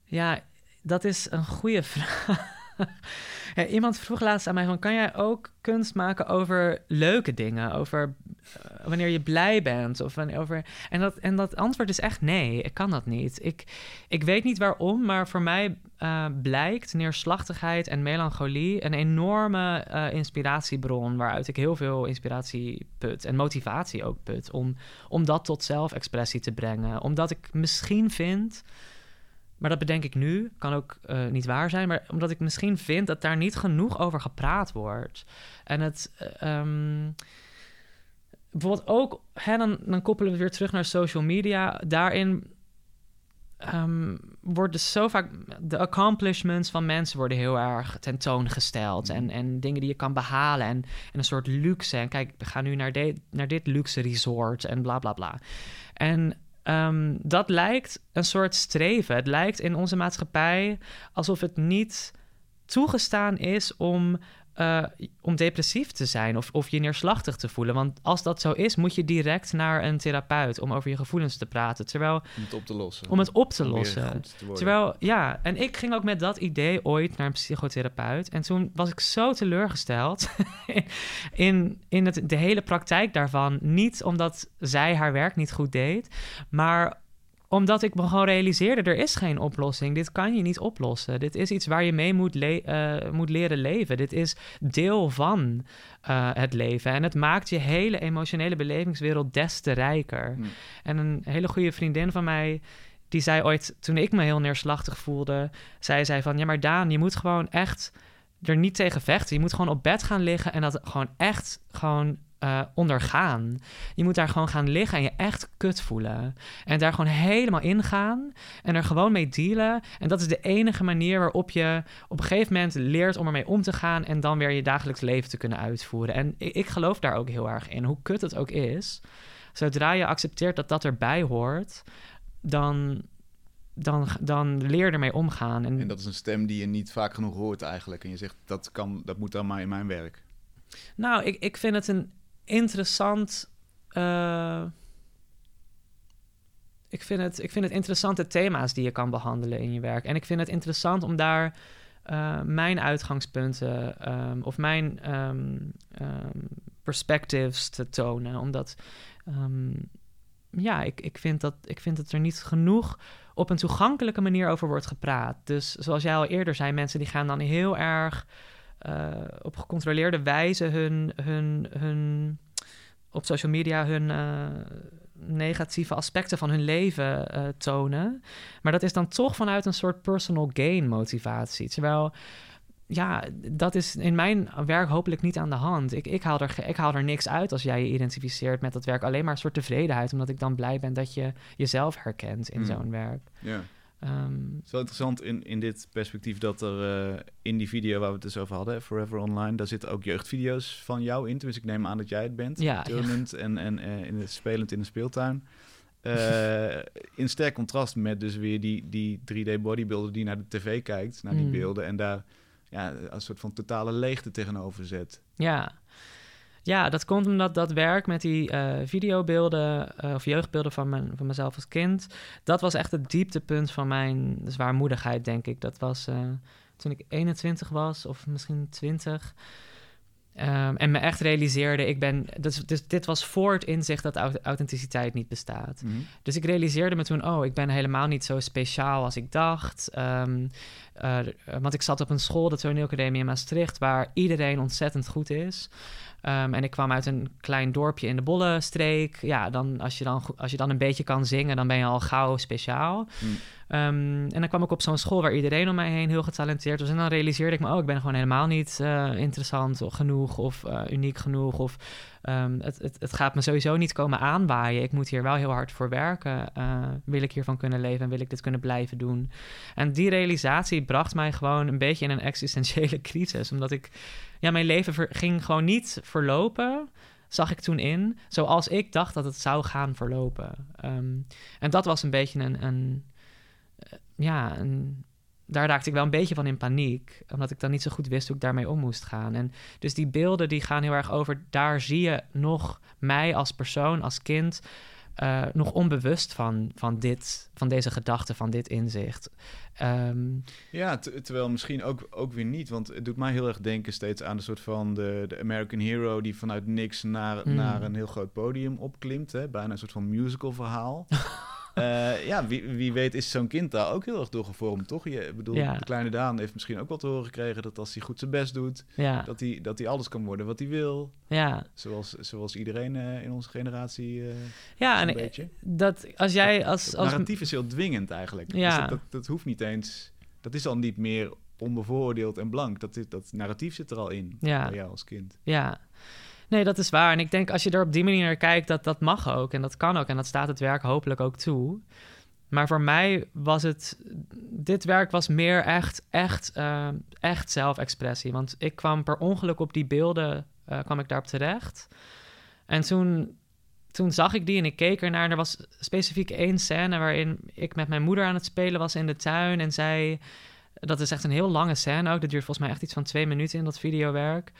ja dat is een goede vraag. Iemand vroeg laatst aan mij van, kan jij ook kunst maken over leuke dingen? Over uh, wanneer je blij bent? Of over... en, dat, en dat antwoord is echt nee, ik kan dat niet. Ik, ik weet niet waarom, maar voor mij uh, blijkt neerslachtigheid en melancholie een enorme uh, inspiratiebron... waaruit ik heel veel inspiratie put en motivatie ook put... om, om dat tot zelfexpressie te brengen. Omdat ik misschien vind maar dat bedenk ik nu, kan ook uh, niet waar zijn, maar omdat ik misschien vind dat daar niet genoeg over gepraat wordt. En het. Um, bijvoorbeeld ook, hè, dan, dan koppelen we weer terug naar social media. Daarin um, worden zo vaak de accomplishments van mensen worden heel erg tentoongesteld. En, en dingen die je kan behalen. En, en een soort luxe. En kijk, we gaan nu naar, de, naar dit luxe resort en bla bla bla. En Um, dat lijkt een soort streven. Het lijkt in onze maatschappij alsof het niet toegestaan is om uh, om depressief te zijn of, of je neerslachtig te voelen. Want als dat zo is, moet je direct naar een therapeut om over je gevoelens te praten. Terwijl,
om het op te lossen.
Om het op te lossen. Terwijl, ja, en ik ging ook met dat idee ooit naar een psychotherapeut. En toen was ik zo teleurgesteld in, in het, de hele praktijk daarvan. Niet omdat zij haar werk niet goed deed, maar omdat ik me gewoon realiseerde, er is geen oplossing. Dit kan je niet oplossen. Dit is iets waar je mee moet, uh, moet leren leven. Dit is deel van uh, het leven. En het maakt je hele emotionele belevingswereld des te rijker. Hmm. En een hele goede vriendin van mij, die zei ooit, toen ik me heel neerslachtig voelde, zei zij van, ja maar Daan, je moet gewoon echt er niet tegen vechten. Je moet gewoon op bed gaan liggen en dat gewoon echt gewoon uh, ondergaan. Je moet daar gewoon gaan liggen en je echt kut voelen. En daar gewoon helemaal ingaan en er gewoon mee dealen. En dat is de enige manier waarop je op een gegeven moment leert om ermee om te gaan en dan weer je dagelijks leven te kunnen uitvoeren. En ik, ik geloof daar ook heel erg in, hoe kut het ook is. Zodra je accepteert dat dat erbij hoort, dan, dan, dan leer je ermee omgaan.
En, en dat is een stem die je niet vaak genoeg hoort eigenlijk. En je zegt, dat, kan, dat moet dan maar in mijn werk.
Nou, ik, ik vind het een interessant. Uh, ik, vind het, ik vind het interessante thema's die je kan behandelen in je werk. En ik vind het interessant om daar uh, mijn uitgangspunten um, of mijn um, perspectives te tonen. Omdat ja, ik, ik, vind dat, ik vind dat er niet genoeg op een toegankelijke manier over wordt gepraat. Dus zoals jij al eerder zei, mensen die gaan dan heel erg uh, op gecontroleerde wijze hun, hun, hun op social media hun uh, negatieve aspecten van hun leven uh, tonen. Maar dat is dan toch vanuit een soort personal gain motivatie. Terwijl ja, dat is in mijn werk hopelijk niet aan de hand. Ik, ik, haal er, ik haal er niks uit als jij je identificeert met dat werk. Alleen maar een soort tevredenheid, omdat ik dan blij ben dat je jezelf herkent in mm. zo'n werk.
Ja. Um, het is wel interessant in, in dit perspectief dat er uh, in die video waar we het dus over hadden, Forever Online, daar zitten ook jeugdvideo's van jou in. Dus ik neem aan dat jij het bent, ja, turnend ja. en, en uh, in het, spelend in een speeltuin. Uh, in sterk contrast met dus weer die, die 3D bodybuilder die naar de tv kijkt, naar die mm. beelden en daar ja, een soort van totale leegte tegenover zet.
Ja, ja, dat komt omdat dat werk met die uh, videobeelden uh, of jeugdbeelden van, mijn, van mezelf als kind, dat was echt het dieptepunt van mijn zwaarmoedigheid, denk ik. Dat was uh, toen ik 21 was of misschien 20. Um, en me echt realiseerde, ik ben. Dus, dus dit was voor het inzicht dat authenticiteit niet bestaat. Mm -hmm. Dus ik realiseerde me toen, oh, ik ben helemaal niet zo speciaal als ik dacht. Um, uh, want ik zat op een school, de Toneelacademie in Maastricht, waar iedereen ontzettend goed is. Um, en ik kwam uit een klein dorpje in de Bollenstreek. Ja, dan, als, je dan, als je dan een beetje kan zingen, dan ben je al gauw speciaal. Mm. Um, en dan kwam ik op zo'n school waar iedereen om mij heen heel getalenteerd was. En dan realiseerde ik me, oh, ik ben gewoon helemaal niet uh, interessant genoeg of uh, uniek genoeg. Of um, het, het, het, gaat me sowieso niet komen aanwaaien. Ik moet hier wel heel hard voor werken. Uh, wil ik hiervan kunnen leven en wil ik dit kunnen blijven doen? En die realisatie bracht mij gewoon een beetje in een existentiële crisis. Omdat ik, ja, mijn leven ging gewoon niet verlopen zag ik toen in, zoals ik dacht dat het zou gaan verlopen. Um, en dat was een beetje een, een, eh, ja, en daar raakte ik wel een beetje van in paniek. Omdat ik dan niet zo goed wist hoe ik daarmee om moest gaan. En dus die beelden die gaan heel erg over... daar zie je nog mij als persoon, als kind... Uh, nog onbewust van, van, dit, van deze gedachte, van dit inzicht. Um,
ja, terwijl misschien ook, ook weer niet. Want het doet mij heel erg denken steeds aan de soort van de, de American Hero... die vanuit niks naar, mm. naar een heel groot podium opklimt. Hè? Bijna een soort van musical verhaal. Uh, ja, wie, wie weet is zo'n kind daar ook heel erg doorgevormd, toch? Je, bedoel, de kleine Daan heeft misschien ook wel te horen gekregen... dat als hij goed zijn best doet, ja. dat, hij, dat hij alles kan worden wat hij wil. Ja. Zoals, zoals iedereen uh, in onze generatie uh, Ja, en beetje.
dat als jij als... als...
narratief is heel dwingend eigenlijk. Ja. Dus dat, dat, dat hoeft niet eens... Dat is al niet meer onbevooroordeeld en blank. Dat, dat narratief zit er al in ja. bij jou als kind.
Ja, Nee, dat is waar. En ik denk als je er op die manier naar kijkt, dat dat mag ook. En dat kan ook. En dat staat het werk hopelijk ook toe. Maar voor mij was het... Dit werk was meer echt, echt, uh, echt zelfexpressie. Want ik kwam per ongeluk op die beelden, uh, kwam ik daarop terecht. En toen, toen zag ik die en ik keek ernaar. En er was specifiek één scène waarin ik met mijn moeder aan het spelen was in de tuin. En zij... Dat is echt een heel lange scène ook. Dat duurt volgens mij echt iets van twee minuten in dat videowerk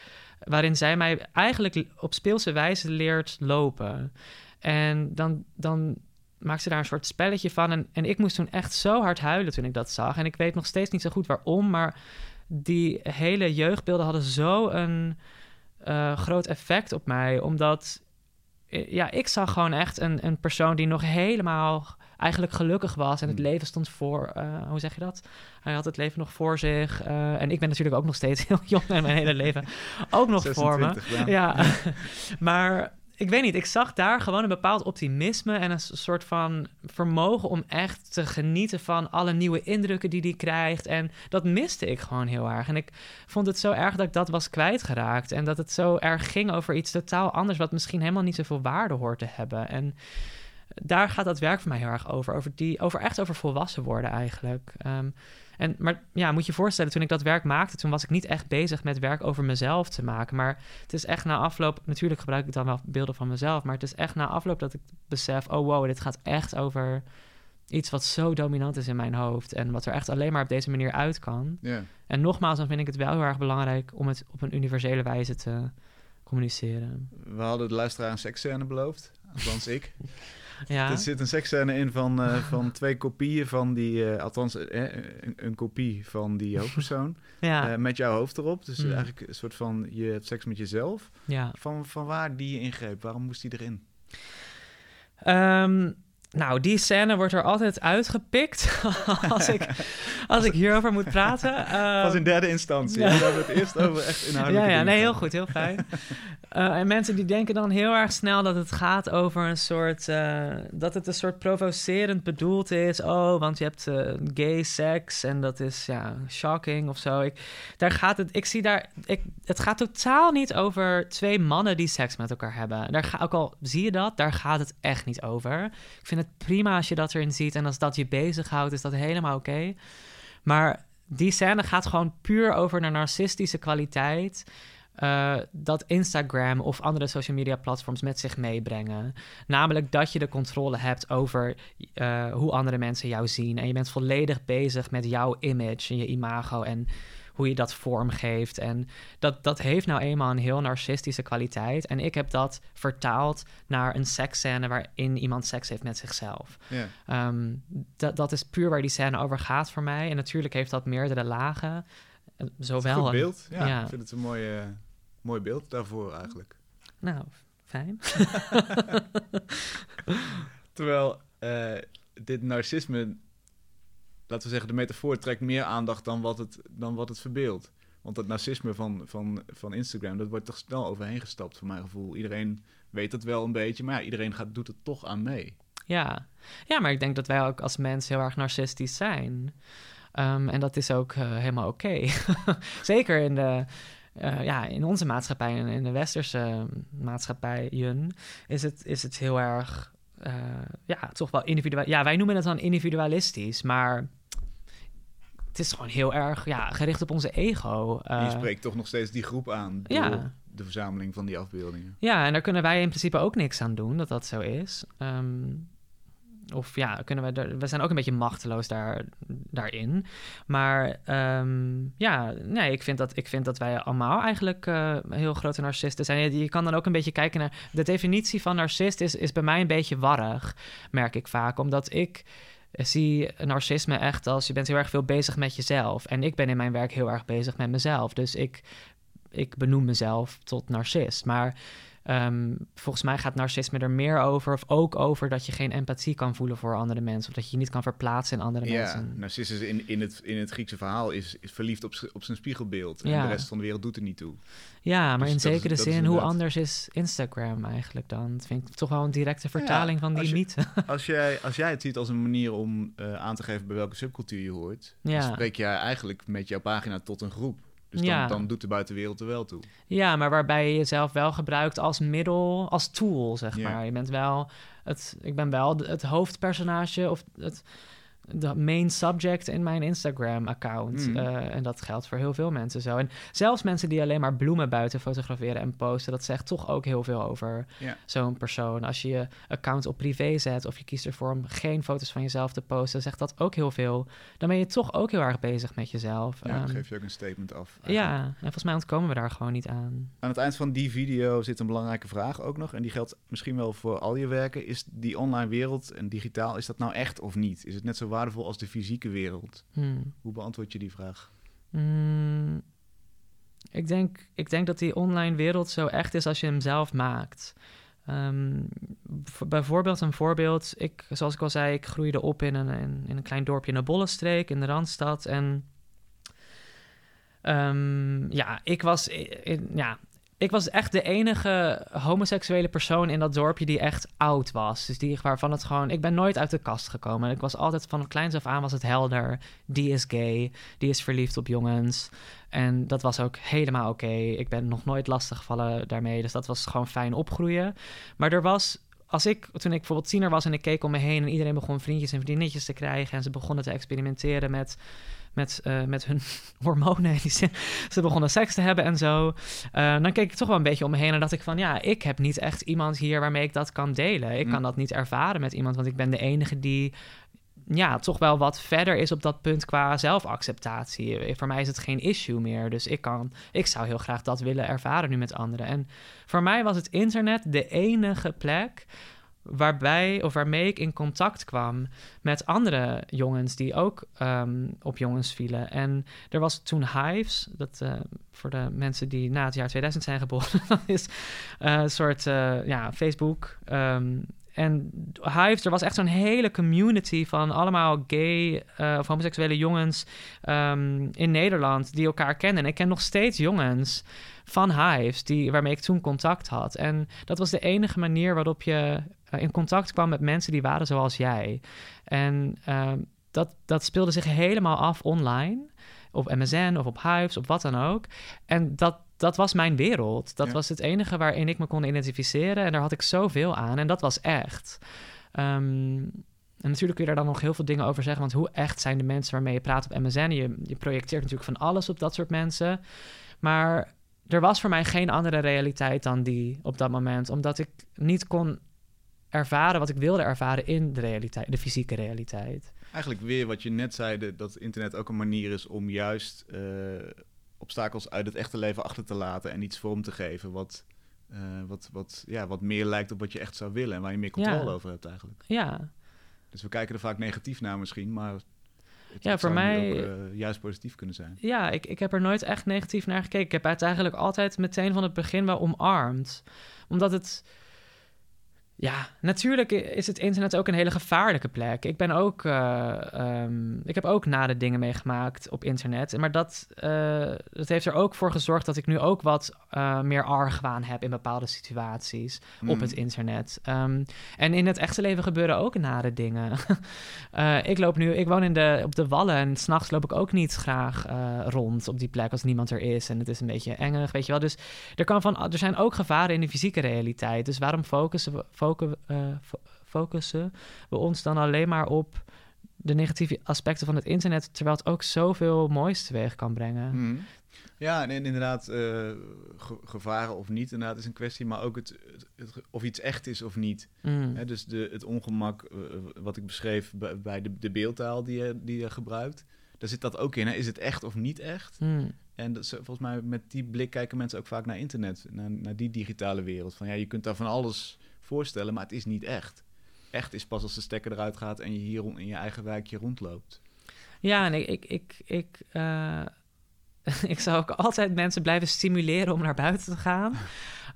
waarin zij mij eigenlijk op speelse wijze leert lopen. En dan, dan maakt ze daar een soort spelletje van. En, en ik moest toen echt zo hard huilen toen ik dat zag. En ik weet nog steeds niet zo goed waarom, maar die hele jeugdbeelden hadden zo een uh, groot effect op mij. Omdat eh, ja, ik zag gewoon echt een, een persoon die nog helemaal eigenlijk gelukkig was. En het hmm. leven stond voor, uh, hoe zeg je dat? Hij had het leven nog voor zich. Uh, en ik ben natuurlijk ook nog steeds heel jong en mijn hele leven ook nog voor me. Ja, maar ik weet niet, ik zag daar gewoon een bepaald optimisme en een soort van vermogen om echt te genieten van alle nieuwe indrukken die hij krijgt. En dat miste ik gewoon heel erg. En ik vond het zo erg dat ik dat was kwijtgeraakt. En dat het zo erg ging over iets totaal anders, wat misschien helemaal niet zoveel waarde hoort te hebben. En daar gaat dat werk voor mij heel erg over. Over, die, over echt over volwassen worden eigenlijk. Um, en, maar ja, moet je je voorstellen, toen ik dat werk maakte, toen was ik niet echt bezig met werk over mezelf te maken. Maar het is echt na afloop, natuurlijk gebruik ik dan wel beelden van mezelf, maar het is echt na afloop dat ik besef, oh wow, dit gaat echt over iets wat zo dominant is in mijn hoofd en wat er echt alleen maar op deze manier uit kan. En nogmaals, dan vind ik het wel heel erg belangrijk om het op een universele wijze te communiceren.
We hadden de luisteraar een seksscène beloofd, althans ik.
Ja.
Er zit een seksscène in van, uh, van twee kopieën van die, uh, althans uh, een, een, kopie van die hoofdpersoon.
ja.
met jouw hoofd erop. Dus
Mm.
eigenlijk een soort van, je hebt seks met jezelf.
ja.
Van, van waar die ingreep? Waarom moest die erin?
Ehm, nou, die scène wordt er altijd uitgepikt als, ik, als ik hierover moet praten.
Pas
Ehm,
in derde instantie.
ja.
We hebben het eerst over echt
ja,
inhoudelijke
ja,
dingen
nee, heel goed, heel fijn. Eh, en mensen die denken dan heel erg snel dat het gaat over een soort... eh, dat het een soort provocerend bedoeld is. Oh, want je hebt eh, gay seks en dat is, ja, shocking of zo. Ik, daar gaat het... Ik zie daar... Ik, het gaat totaal niet over twee mannen die seks met elkaar hebben. Daar ga, ook al zie je dat, daar gaat het echt niet over. Ik vind het prima als je dat erin ziet en als dat je bezighoudt, is dat helemaal oké. Maar die scène gaat gewoon puur over de narcistische kwaliteit. eh, dat Instagram of andere social media platforms met zich meebrengen. Namelijk dat je de controle hebt over eh, hoe andere mensen jou zien. En je bent volledig bezig met jouw image en je imago en hoe je dat vormgeeft. En dat, dat heeft nou eenmaal een heel narcistische kwaliteit. En ik heb dat vertaald naar een seksscène waarin iemand seks heeft met zichzelf. Ehm, dat, dat is puur waar die scène over gaat voor mij. En natuurlijk heeft dat meerdere lagen. Eh, Zowel.
Goed beeld. Ja,
ja.
ik vind het een mooi, eh, mooi beeld daarvoor eigenlijk.
Nou, fijn.
Terwijl eh, dit narcisme, laten we zeggen, de metafoor trekt meer aandacht dan wat het, dan wat het verbeeldt. Want het narcisme van, van, van Instagram, dat wordt toch snel overheen gestapt, voor mijn gevoel. Iedereen weet het wel een beetje, maar ja, iedereen gaat, doet het toch aan mee.
Ja. ja, maar ik denk dat wij ook als mens heel erg narcistisch zijn. Ehm, en dat is ook eh, helemaal oké. Zeker in, de, eh, ja, in onze maatschappij en in de westerse maatschappijen is het, is het heel erg, eh, ja, toch wel individueel. Ja, wij noemen het dan individualistisch, maar het is gewoon heel erg ja, gericht op onze ego.
En je
Eh,
spreekt toch nog steeds die groep aan door
ja.
de verzameling van die afbeeldingen.
Ja, en daar kunnen wij in principe ook niks aan doen dat dat zo is. Ehm, of ja, kunnen we, we zijn ook een beetje machteloos daar, daarin. Maar ehm, ja, nee, ik vind, dat, ik vind dat wij allemaal eigenlijk eh, heel grote narcisten zijn. Je, je kan dan ook een beetje kijken naar... De definitie van narcist is, is bij mij een beetje warrig, merk ik vaak. Omdat ik zie narcisme echt als je bent heel erg veel bezig met jezelf. En ik ben in mijn werk heel erg bezig met mezelf. Dus ik, ik benoem mezelf tot narcist. Maar ehm, volgens mij gaat narcisme er meer over, of ook over dat je geen empathie kan voelen voor andere mensen, of dat je je niet kan verplaatsen in andere
Ja,
mensen.
Narcissus in, in, het, in het Griekse verhaal is, is verliefd op, op zijn spiegelbeeld. En
Ja.
de rest van de wereld doet er niet toe.
Ja, maar
Dus
in zekere
is
zin, hoe anders is Instagram eigenlijk dan? Dat vind ik toch wel een directe vertaling van die
als je-
mythe.
Als jij, als jij het ziet als een manier om eh, aan te geven bij welke subcultuur je hoort, dan spreek jij eigenlijk met jouw pagina tot een groep. Dus dan,
Ja.
dan doet de buitenwereld er wel toe.
Ja, maar waarbij je jezelf wel gebruikt als middel, als tool, zeg maar. Je bent wel het, ik ben wel het hoofdpersonage of het de main subject in mijn Instagram-account.
Mm.
Eh, en dat geldt voor heel veel mensen zo. En zelfs mensen die alleen maar bloemen buiten fotograferen en posten, dat zegt toch ook heel veel over
Ja.
zo'n persoon. Als je je account op privé zet of je kiest ervoor om geen foto's van jezelf te posten, zegt dat ook heel veel. Dan ben je toch ook heel erg bezig met jezelf.
Ja, dan
Ehm,
geef je ook een statement af.
ja,
eigenlijk.
en volgens mij ontkomen we daar gewoon niet aan.
Aan het eind van die video zit een belangrijke vraag ook nog. En die geldt misschien wel voor al je werken. Is die online wereld en digitaal, is dat nou echt of niet? Is het net zo waardevol als de fysieke wereld?
Hmm.
Hoe beantwoord je die vraag?
Mm, ik, denk, ik denk dat die online wereld zo echt is als je hem zelf maakt. Ehm, bijvoorbeeld een voorbeeld. Ik, zoals ik al zei, ik groeide op in een, in, in een klein dorpje in de Bollenstreek, in de Randstad. En ehm, ja, ik was... In, ja, ik was echt de enige homoseksuele persoon in dat dorpje die echt oud was. Dus die waarvan het gewoon. Ik ben nooit uit de kast gekomen. Ik was altijd van kleins af aan was het helder. Die is gay. Die is verliefd op jongens. En dat was ook helemaal oké. Ik ben nog nooit lastig gevallen daarmee. Dus dat was gewoon fijn opgroeien. Maar er was als ik, toen ik bijvoorbeeld tiener was en ik keek om me heen en iedereen begon vriendjes en vriendinnetjes te krijgen en ze begonnen te experimenteren met met, uh, met hun hormonen. Ze, ze begonnen seks te hebben en zo. Uh, dan keek ik toch wel een beetje om me heen en dacht ik van... ja, ik heb niet echt iemand hier waarmee ik dat kan delen. Ik mm. kan dat niet ervaren met iemand, want ik ben de enige die... ja, toch wel wat verder is op dat punt qua zelfacceptatie. Voor mij is het geen issue meer. Dus ik, kan, ik zou heel graag dat willen ervaren nu met anderen. En voor mij was het internet de enige plek waarbij of waarmee ik in contact kwam met andere jongens die ook ehm, op jongens vielen. En er was toen Hives, dat uh, voor de mensen die na het jaar 2000 zijn geboren, dat is uh, een soort uh, ja, Facebook. Um, en Hives, er was echt zo'n hele community van allemaal gay of homoseksuele jongens um, in Nederland die elkaar kenden. En ik ken nog steeds jongens van Hives die, waarmee ik toen contact had. En dat was de enige manier waarop je in contact kwam met mensen die waren zoals jij. En uh, dat, dat speelde zich helemaal af online. Op MSN of op Hives of wat dan ook. En dat, dat was mijn wereld. Dat was het enige waarin ik me kon identificeren. En daar had ik zoveel aan. En dat was echt. Um, en natuurlijk kun je daar dan nog heel veel dingen over zeggen. Want hoe echt zijn de mensen waarmee je praat op MSN? Je, je projecteert natuurlijk van alles op dat soort mensen. Maar er was voor mij geen andere realiteit dan die op dat moment. Omdat ik niet kon ervaren wat ik wilde ervaren in de realiteit, de fysieke realiteit.
Eigenlijk weer wat je net zei, dat internet ook een manier is om juist uh, obstakels uit het echte leven achter te laten en iets vorm te geven wat, uh, wat, wat, ja, wat meer lijkt op wat je echt zou willen en waar je meer controle over hebt eigenlijk.
Ja.
Dus we kijken er vaak negatief naar misschien, maar het,
ja, voor mij
ook, uh, juist positief kunnen zijn.
Ja, ik, ik heb er nooit echt negatief naar gekeken. Ik heb het eigenlijk altijd meteen van het begin wel omarmd. Omdat het ja, natuurlijk is het internet ook een hele gevaarlijke plek. Ik ben ook, uh, um, ik heb ook nare dingen meegemaakt op internet. Maar dat, uh, dat heeft er ook voor gezorgd dat ik nu ook wat uh, meer argwaan heb in bepaalde situaties op hmm. het internet. Um, en in het echte leven gebeuren ook nare dingen. ik loop nu, ik woon in de, op de Wallen en s'nachts loop ik ook niet graag rond op die plek als niemand er is. En het is een beetje engig, weet je wel. Dus er, kan van, er zijn ook gevaren in de fysieke realiteit. Dus waarom focussen we eh, focussen we ons dan alleen maar op de negatieve aspecten van het internet, terwijl het ook zoveel moois teweeg kan brengen.
Hmm. Ja, en inderdaad, uh, gevaren of niet, inderdaad is een kwestie, maar ook het, of iets echt is of niet.
Mm.
dus de, het ongemak, uh, wat ik beschreef bij de, de beeldtaal die je, die je gebruikt, daar zit dat ook in. Hè? Is het echt of niet echt?
Mm.
En dat, volgens mij met die blik kijken mensen ook vaak naar internet, naar, naar die digitale wereld. Van ja, je kunt daar van alles voorstellen, maar het is niet echt. Echt is pas als de stekker eruit gaat en je hier in je eigen wijkje rondloopt.
Ja, en ik, ik, ik, ik, uh, ik zou ook altijd mensen blijven stimuleren om naar buiten te gaan.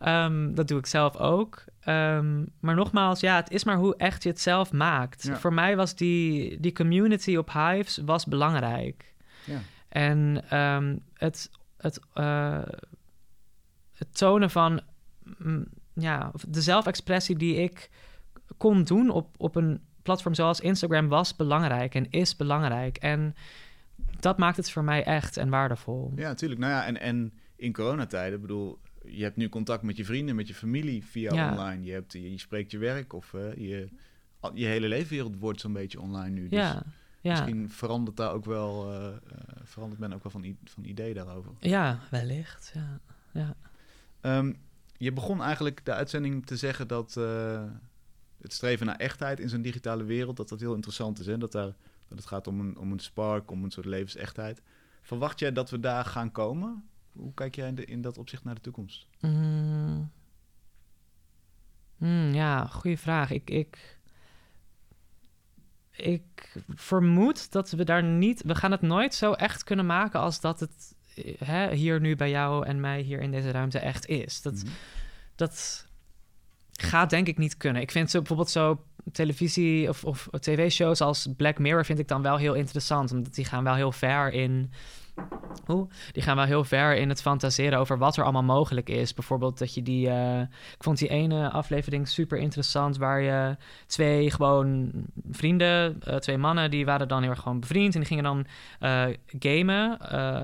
Um, dat doe ik zelf ook. Um, maar nogmaals, ja, het is maar hoe echt je het zelf maakt.
Ja.
Voor mij was die, die community op Hives was belangrijk.
Ja.
En um, het, het, uh, het tonen van mm, ja, de zelfexpressie die ik kon doen op, op een platform zoals Instagram was belangrijk en is belangrijk. En dat maakt het voor mij echt en waardevol.
Ja, natuurlijk. Nou ja, en, en in coronatijden, bedoel, je hebt nu contact met je vrienden, met je familie via
Ja.
online. Je, hebt, je, je spreekt je werk of eh, je, je hele leefwereld wordt zo'n beetje online nu. Dus
ja, ja.
misschien verandert daar ook wel, eh, eh, verandert men ook wel van, van idee daarover.
ja, wellicht. Ja. Ja.
Ehm, je begon eigenlijk de uitzending te zeggen dat eh, het streven naar echtheid in zo'n digitale wereld, dat dat heel interessant is. Hè? Dat, daar, dat het gaat om een, om een spark, om een soort levensechtheid. Verwacht jij dat we daar gaan komen? Hoe kijk jij in, dat opzicht naar de toekomst?
Mm. Mm, ja, goede vraag. Ik, ik, ik vermoed dat we daar niet... We gaan het nooit zo echt kunnen maken als dat het hè, hier nu bij jou en mij hier in deze ruimte echt is. Dat,
Mhm.
dat gaat denk ik niet kunnen. Ik vind zo bijvoorbeeld zo televisie of, of tv-shows als Black Mirror vind ik dan wel heel interessant, omdat die gaan wel heel ver in Oeh, die gaan wel heel ver in het fantaseren over wat er allemaal mogelijk is. Bijvoorbeeld dat je die. Uh, ik vond die ene aflevering super interessant. Waar je twee gewoon vrienden, uh, twee mannen, die waren dan heel gewoon bevriend. En die gingen dan uh, gamen.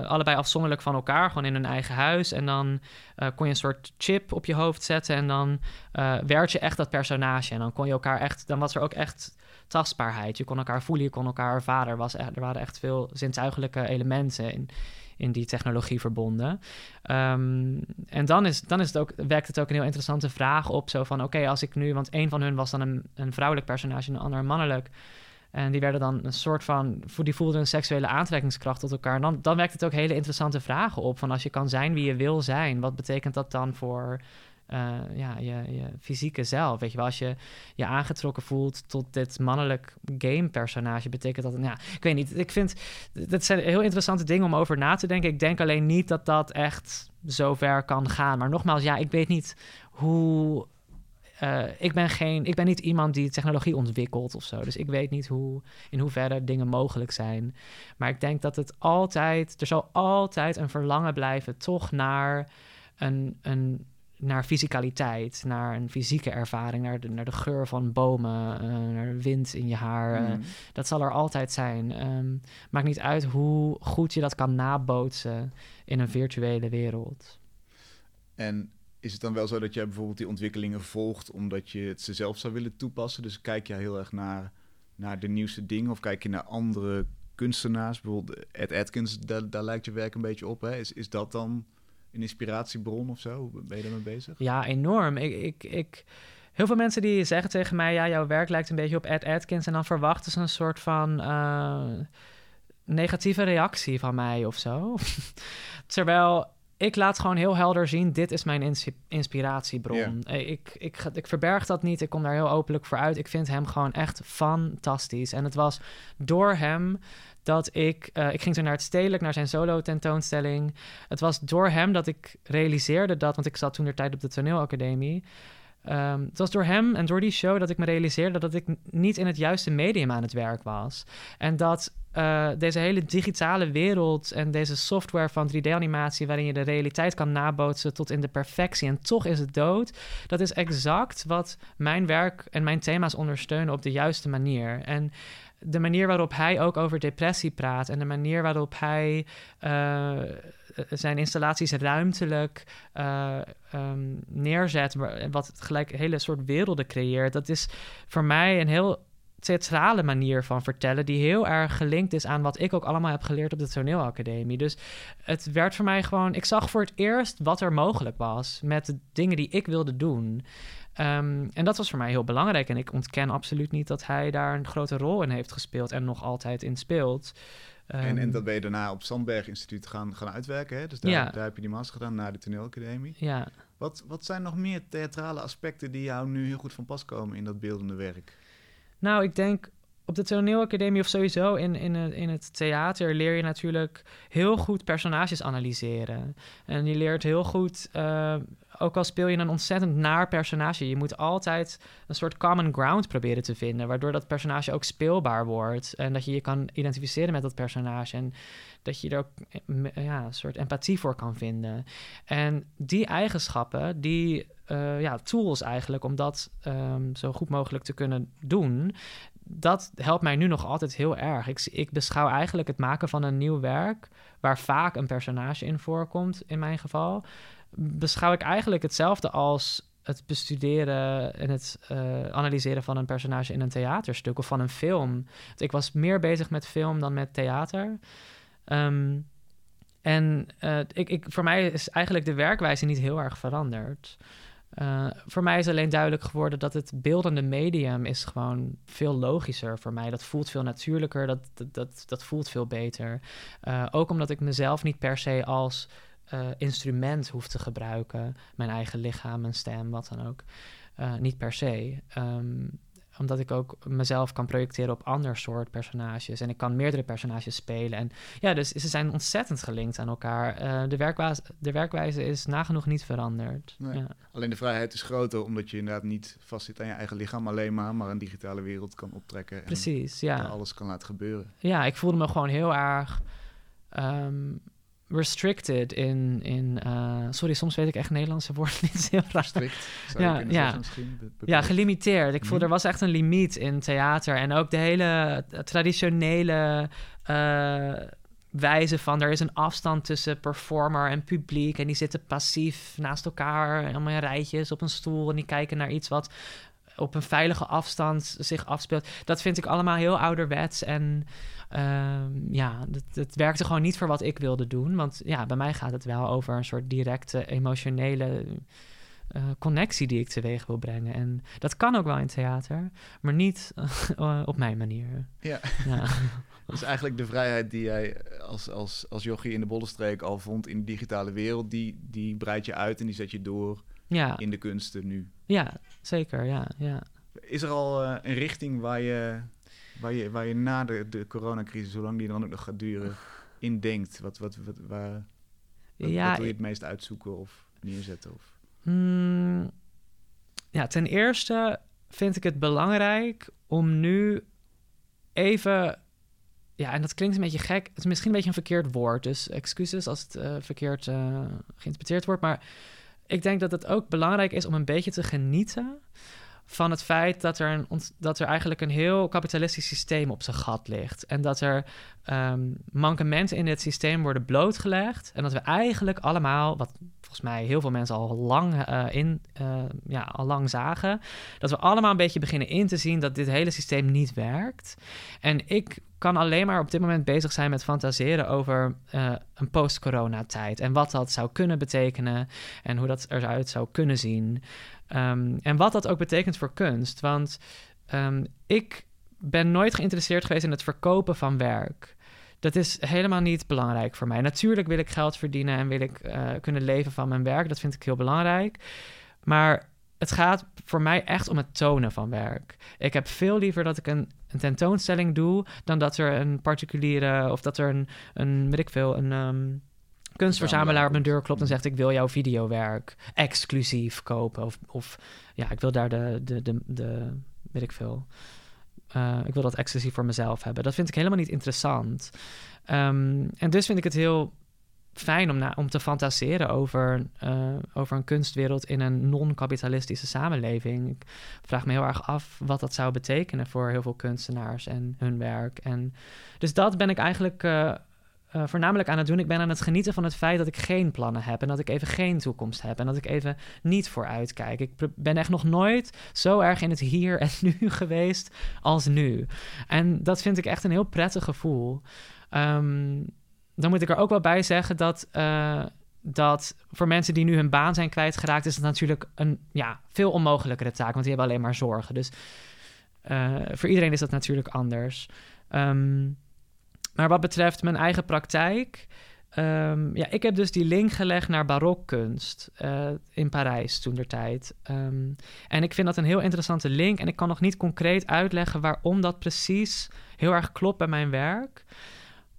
allebei afzonderlijk van elkaar, gewoon in hun eigen huis. En dan kon je een soort chip op je hoofd zetten. En dan werd je echt dat personage. En dan kon je elkaar echt. Dan was er ook echt tastbaarheid. Je kon elkaar voelen, je kon elkaar ervaren. Er, was echt, er waren echt veel zintuigelijke elementen in, in die technologie verbonden. Um, en dan, is, dan is het ook, werkt het ook een heel interessante vraag op. Zo van, oké, als ik nu... Want een van hun was dan een, een vrouwelijk personage en een ander mannelijk. En die werden dan een soort van... Die voelden een seksuele aantrekkingskracht tot elkaar. En dan, dan werkt het ook hele interessante vragen op. Van als je kan zijn wie je wil zijn... wat betekent dat dan voor uh, ja, je, je fysieke zelf. Weet je wel, als je je aangetrokken voelt tot dit mannelijk game-personage, betekent dat. Ja, ik weet niet. Ik vind dat zijn heel interessante dingen om over na te denken. Ik denk alleen niet dat dat echt zo ver kan gaan. Maar nogmaals, ja, ik weet niet hoe. Uh, ik, ben geen, ik ben niet iemand die technologie ontwikkelt of zo. Dus ik weet niet hoe, in hoeverre dingen mogelijk zijn. Maar ik denk dat het altijd, er zal altijd een verlangen blijven, toch naar een, een naar fysicaliteit, naar een fysieke ervaring, naar de, naar de geur van bomen, uh, naar wind in je haar. Uh, dat zal er altijd zijn. Um, maakt niet uit hoe goed je dat kan nabootsen in een virtuele wereld.
En is het dan wel zo dat jij bijvoorbeeld die ontwikkelingen volgt omdat je het ze zelf zou willen toepassen? Dus kijk je heel erg naar, naar de nieuwste dingen of kijk je naar andere kunstenaars? Bijvoorbeeld Ed Atkins, daar, daar lijkt je werk een beetje op. Hè? Is, is dat dan een inspiratiebron of zo? Ben je daarmee bezig?
Ja, enorm. Ik, ik, ik, heel veel mensen die zeggen tegen mij... ja, jouw werk lijkt een beetje op Ed Atkins... en dan verwachten ze een soort van... Uh, negatieve reactie van mij of zo. Terwijl ik laat gewoon heel helder zien: dit is mijn inspiratiebron. Ik, ik, ik verberg dat niet. Ik kom daar heel openlijk voor uit. Ik vind hem gewoon echt fantastisch. En het was door hem dat ik... Uh, ik ging zo naar het Stedelijk, naar zijn solo-tentoonstelling. Het was door hem dat ik realiseerde dat... want ik zat toen de tijd op de toneelacademie... Um, het was door hem en door die show dat ik me realiseerde dat ik niet in het juiste medium aan het werk was. En dat uh, deze hele digitale wereld en deze software van 3D-animatie, waarin je de realiteit kan nabootsen tot in de perfectie en toch is het dood, dat is exact wat mijn werk en mijn thema's ondersteunen op de juiste manier. En de manier waarop hij ook over depressie praat en de manier waarop hij uh, zijn installaties ruimtelijk uh, um, neerzet, wat gelijk hele soort werelden creëert, dat is voor mij een heel theatrale manier van vertellen, die heel erg gelinkt is aan wat ik ook allemaal heb geleerd op de toneelacademie. Dus het werd voor mij gewoon, ik zag voor het eerst wat er mogelijk was met de dingen die ik wilde doen. Um, en dat was voor mij heel belangrijk. En ik ontken absoluut niet dat hij daar een grote rol in heeft gespeeld en nog altijd in speelt.
Um, en, en ehm, dat ben je daarna op Sandberg Instituut gaan, gaan uitwerken. Hè? Dus daar, ja. daar heb je die master gedaan na de toneelacademie.
Ja.
Wat, wat zijn nog meer theatrale aspecten die jou nu heel goed van pas komen in dat beeldende werk?
Nou, ik denk op de toneelacademie of sowieso in, in, het, in het theater leer je natuurlijk heel goed personages analyseren. En je leert heel goed, uh, ook al speel je een ontzettend naar personage, je moet altijd een soort common ground proberen te vinden, waardoor dat personage ook speelbaar wordt. En dat je je kan identificeren met dat personage. En dat je er ook eh, ja, een soort empathie voor kan vinden. En die eigenschappen, die uh, ja, tools eigenlijk om dat um, zo goed mogelijk te kunnen doen. Dat helpt mij nu nog altijd heel erg. Ik, ik beschouw eigenlijk het maken van een nieuw werk, waar vaak een personage in voorkomt, in mijn geval, beschouw ik eigenlijk hetzelfde als het bestuderen en het uh, analyseren van een personage in een theaterstuk of van een film. Ik was meer bezig met film dan met theater. Um, en uh, ik, ik, voor mij is eigenlijk de werkwijze niet heel erg veranderd. Uh, voor mij is alleen duidelijk geworden dat het beeldende medium is gewoon veel logischer voor mij. Dat voelt veel natuurlijker, dat, dat, dat, dat voelt veel beter. Uh, ook omdat ik mezelf niet per se als uh, instrument hoef te gebruiken. Mijn eigen lichaam, mijn stem, wat dan ook. niet per se. Um, omdat ik ook mezelf kan projecteren op ander soort personages. En ik kan meerdere personages spelen. En ja, dus ze zijn ontzettend gelinkt aan elkaar. Eh, de, werkwijze, de werkwijze is nagenoeg niet veranderd.
Nee.
Ja.
Alleen de vrijheid is groter, omdat je inderdaad niet vastzit aan je eigen lichaam alleen maar, maar een digitale wereld kan optrekken. En
Precies, ja.
alles kan laten gebeuren.
Ja, ik voelde me gewoon heel erg ehm, restricted in... in eh, sorry, soms weet ik echt Nederlandse woorden niet heel raar.
Strikt,
Ja, ja. Ja, gelimiteerd. Ik voel,
Mhm.
er was echt een limiet in theater. En ook de hele traditionele eh, wijze van... er is een afstand tussen performer en publiek... en die zitten passief naast elkaar... allemaal in rijtjes op een stoel... en die kijken naar iets wat op een veilige afstand zich afspeelt. Dat vind ik allemaal heel ouderwets. En ehm, ja, het, het werkte gewoon niet voor wat ik wilde doen. Want ja, bij mij gaat het wel over een soort directe emotionele eh, connectie die ik teweeg wil brengen. En dat kan ook wel in theater, maar niet eh, op mijn manier.
Ja.
Ja.
Dat is eigenlijk de vrijheid die jij als, als, als jochie in de Bollenstreek al vond in de digitale wereld. Die, die breid je uit en die zet je door
ja,
in de kunsten nu.
ja, zeker, ja, ja.
Is er al eh, een richting waar je, waar je, waar je na de, de coronacrisis, zolang die dan ook nog gaat duren, in denkt? Wat, wat, wat, waar, wat,
ja,
wat wil je het meest uitzoeken of neerzetten? Of?
Mm, ja, ten eerste vind ik het belangrijk om nu even. Ja, en dat klinkt een beetje gek. Het is misschien een beetje een verkeerd woord. Dus excuses als het eh, verkeerd eh, geïnterpreteerd wordt. Maar ik denk dat het ook belangrijk is om een beetje te genieten van het feit dat er, een, dat er eigenlijk een heel kapitalistisch systeem op zijn gat ligt. En dat er ehm, mankementen in dit systeem worden blootgelegd. En dat we eigenlijk allemaal, wat volgens mij heel veel mensen al lang, eh, in, eh, ja, al lang zagen, dat we allemaal een beetje beginnen in te zien dat dit hele systeem niet werkt. En ik kan alleen maar op dit moment bezig zijn met fantaseren over eh, een post-corona-tijd. En wat dat zou kunnen betekenen en hoe dat eruit zou kunnen zien. Ehm, en wat dat ook betekent voor kunst. Want ehm, ik ben nooit geïnteresseerd geweest in het verkopen van werk. Dat is helemaal niet belangrijk voor mij. Natuurlijk wil ik geld verdienen en wil ik eh, kunnen leven van mijn werk. Dat vind ik heel belangrijk. Maar het gaat voor mij echt om het tonen van werk. Ik heb veel liever dat ik een, een tentoonstelling doe... dan dat er een particuliere... of dat er een, een weet ik veel, een... ehm, kunstverzamelaar op mijn deur klopt en zegt... ik wil jouw videowerk exclusief kopen. Of, of ja, ik wil daar de, de, de, de weet ik veel... Eh, ik wil dat exclusief voor mezelf hebben. Dat vind ik helemaal niet interessant. Ehm, en dus vind ik het heel fijn om, na, om te fantaseren over, eh, over een kunstwereld in een non-kapitalistische samenleving. Ik vraag me heel erg af wat dat zou betekenen voor heel veel kunstenaars en hun werk. En dus dat ben ik eigenlijk eh, eh, voornamelijk aan het doen. Ik ben aan het genieten van het feit dat ik geen plannen heb en dat ik even geen toekomst heb en dat ik even niet vooruit kijk. Ik ben echt nog nooit zo erg in het hier en nu geweest als nu. En dat vind ik echt een heel prettig gevoel. Ehm, dan moet ik er ook wel bij zeggen dat, eh, dat voor mensen die nu hun baan zijn kwijtgeraakt, is het natuurlijk een ja, veel onmogelijkere taak, want die hebben alleen maar zorgen. Dus eh, voor iedereen is dat natuurlijk anders. Ehm, maar wat betreft mijn eigen praktijk, ehm, ja, ik heb dus die link gelegd naar barokkunst eh, in Parijs toen der tijd. Ehm, en ik vind dat een heel interessante link en ik kan nog niet concreet uitleggen waarom dat precies heel erg klopt bij mijn werk.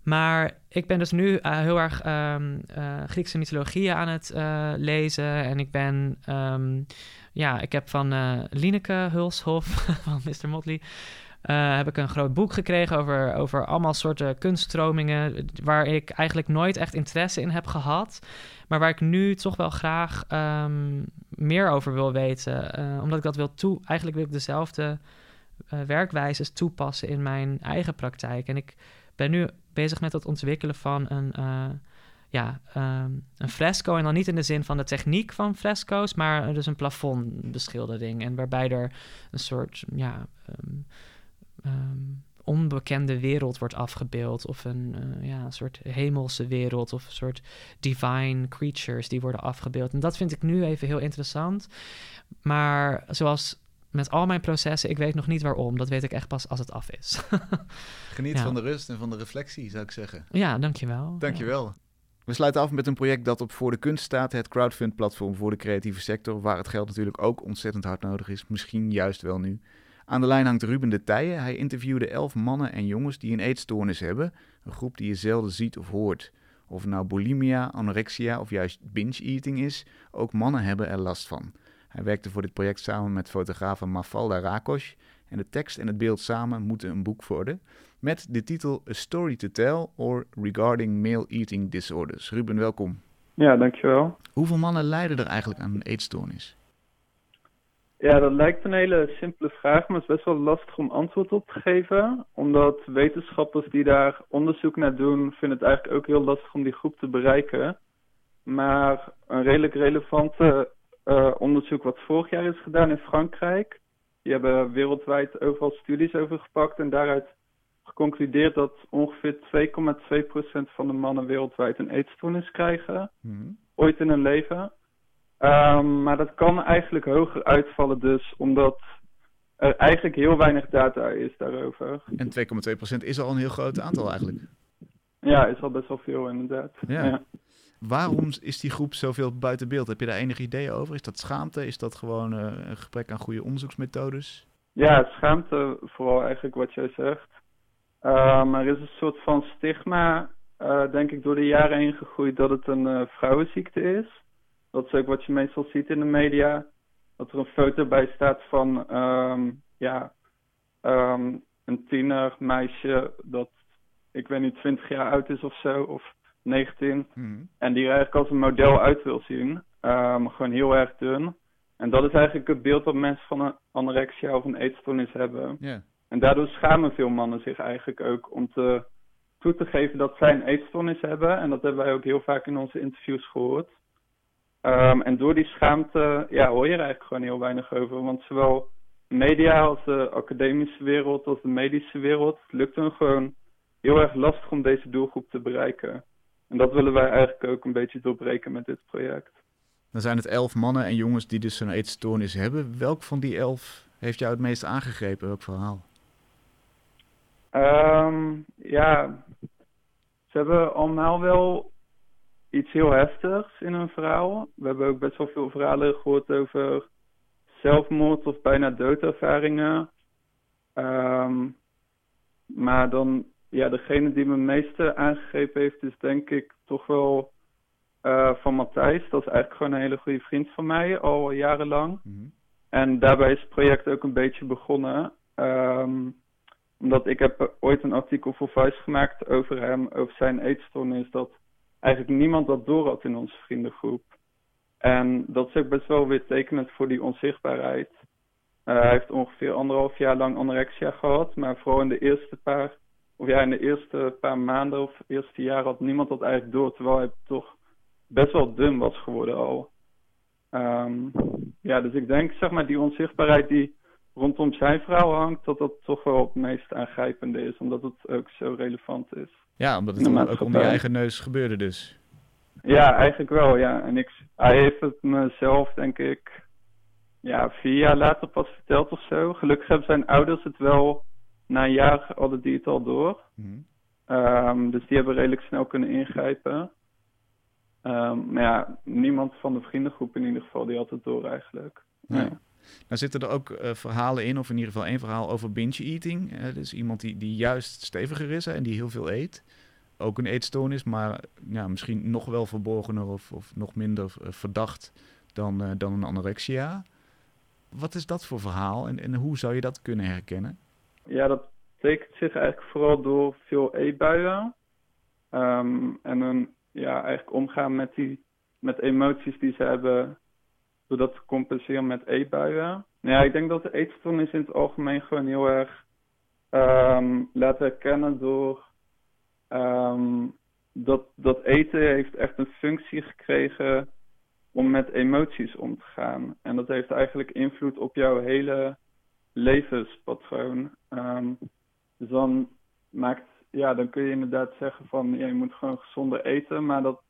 Maar ik ben dus nu eh, heel erg ehm, eh, Griekse mythologieën aan het lezen. En ik ben, ja, ik heb van Lineke Hulshof, van Mr. Motley, eh, heb ik een groot boek gekregen over, over allemaal soorten kunststromingen. Waar ik eigenlijk nooit echt interesse in heb gehad. Maar waar ik nu toch wel graag ehm, meer over wil weten. eh, omdat ik dat wil toe. Eigenlijk wil ik dezelfde eh, werkwijzes toepassen in mijn eigen praktijk. En ik ben nu bezig met het ontwikkelen van een, ja, ehm, een fresco. En dan niet in de zin van de techniek van fresco's, maar dus een plafondbeschildering. En waarbij er een soort ja, ehm, ehm, onbekende wereld wordt afgebeeld. Of een eh, ja, een soort hemelse wereld. Of een soort divine creatures die worden afgebeeld. En dat vind ik nu even heel interessant. Maar zoals met al mijn processen, ik weet nog niet waarom. Dat weet ik echt pas als het af is.
Geniet
Ja.
van de rust en van de reflectie, zou ik zeggen.
ja, dankjewel.
Dankjewel. We sluiten af met een project dat op Voor de Kunst staat. Het crowdfund-platform voor de creatieve sector. Waar het geld natuurlijk ook ontzettend hard nodig is. Misschien juist wel nu. Aan de lijn hangt Ruben de Teijen. Hij interviewde elf mannen en jongens die een eetstoornis hebben. Een groep die je zelden ziet of hoort. Of het nou bulimia, anorexia of juist binge-eating is, ook mannen hebben er last van. Hij werkte voor dit project samen met fotografe Mafalda Rakos. En de tekst en het beeld samen moeten een boek worden. Met de titel A Story to Tell or Regarding Male Eating Disorders. Ruben, welkom.
Ja, dankjewel.
Hoeveel mannen lijden er eigenlijk aan een eetstoornis?
Ja, dat lijkt een hele simpele vraag, maar het is best wel lastig om antwoord op te geven. Omdat wetenschappers die daar onderzoek naar doen, vinden het eigenlijk ook heel lastig om die groep te bereiken. Maar een redelijk relevante uh, onderzoek wat vorig jaar is gedaan in Frankrijk. Die hebben wereldwijd overal studies over gepakt en daaruit geconcludeerd dat ongeveer 2,2% van de mannen wereldwijd een eetstoornis krijgen. Hmm. Ooit in hun leven. Um, maar dat kan eigenlijk hoger uitvallen dus, omdat er eigenlijk heel weinig data is daarover.
En 2,2% is al een heel groot aantal eigenlijk.
Ja, is al best wel veel inderdaad. Ja.
Waarom is die groep zoveel buiten beeld? Heb je daar enig idee over? Is dat schaamte? Is dat gewoon uh, een gebrek aan goede onderzoeksmethodes?
Ja, schaamte vooral eigenlijk wat jij zegt. Uh, er is een soort van stigma, uh, denk ik, door de jaren heen gegroeid dat het een uh, vrouwenziekte is. Dat is ook wat je meestal ziet in de media. Dat er een foto bij staat van um, ja, um, een tiener meisje dat, ik weet niet, 20 jaar oud is of zo, of 19. Hmm. En die er eigenlijk als een model uit wil zien. Um, gewoon heel erg dun. En dat is eigenlijk het beeld dat mensen van een anorexia of een eetstoornis hebben. Yeah. En daardoor schamen veel mannen zich eigenlijk ook om te, toe te geven dat zij een eetstoornis hebben. En dat hebben wij ook heel vaak in onze interviews gehoord. Um, en door die schaamte ja, hoor je er eigenlijk gewoon heel weinig over. Want zowel media als de academische wereld als de medische wereld lukt het gewoon heel erg lastig om deze doelgroep te bereiken. En dat willen wij eigenlijk ook een beetje doorbreken met dit project.
Dan zijn het elf mannen en jongens die dus zo'n eetstoornis hebben. Welk van die elf heeft jou het meest aangegrepen? Welk verhaal?
Um, ja, ze hebben allemaal wel iets heel heftigs in hun verhaal. We hebben ook best wel veel verhalen gehoord over zelfmoord of bijna doodervaringen. Um, maar dan, ja, degene die me het meeste aangegrepen heeft, is denk ik toch wel uh, van Matthijs. Dat is eigenlijk gewoon een hele goede vriend van mij, al jarenlang. Mm En daarbij is het project ook een beetje begonnen. Um, omdat ik heb ooit een artikel voor Vice gemaakt over hem, over zijn eetstoornis. Dat eigenlijk niemand dat door had in onze vriendengroep. En dat is ook best wel weer tekenend voor die onzichtbaarheid. Uh, hij heeft ongeveer anderhalf jaar lang anorexia gehad, maar vooral in de eerste paar, of ja, in de eerste paar maanden of eerste jaar had niemand dat eigenlijk door, terwijl hij toch best wel dun was geworden al. Um, ja, dus ik denk, zeg maar, die onzichtbaarheid die rondom zijn verhaal hangt, dat dat toch wel het meest aangrijpende is, omdat het ook zo relevant is.
Ja, omdat het ook om je eigen neus gebeurde dus.
Ja, eigenlijk wel, ja. En ik, hij heeft het mezelf, denk ik, ja, vier jaar later pas verteld of zo. Gelukkig hebben zijn ouders het wel, na een jaar hadden die het al door. Mm um, dus die hebben redelijk snel kunnen ingrijpen. Um, maar ja, niemand van de vriendengroep in ieder geval, die had het door eigenlijk. Ja.
Nou zitten er ook uh, verhalen in, of in ieder geval één verhaal over binge eating. Uh, dus iemand die, die juist steviger is en die heel veel eet. Ook een eetstoornis, maar ja, misschien nog wel verborgener of, of nog minder uh, verdacht dan, dan een anorexia. Wat is dat voor verhaal en, en hoe zou je dat kunnen herkennen?
Ja, dat tekent zich eigenlijk vooral door veel eetbuien. Um, en een, ja, eigenlijk omgaan met, die, met emoties die ze hebben door dat te compenseren met eetbuien. Ja, ik denk dat de eetstoornis in het algemeen gewoon heel erg um, laten herkennen door um, dat, dat eten heeft echt een functie gekregen om met emoties om te gaan. En dat heeft eigenlijk invloed op jouw hele levenspatroon. Um, dus dan maakt, ja, dan kun je inderdaad zeggen van ja, je moet gewoon gezonder eten, maar dat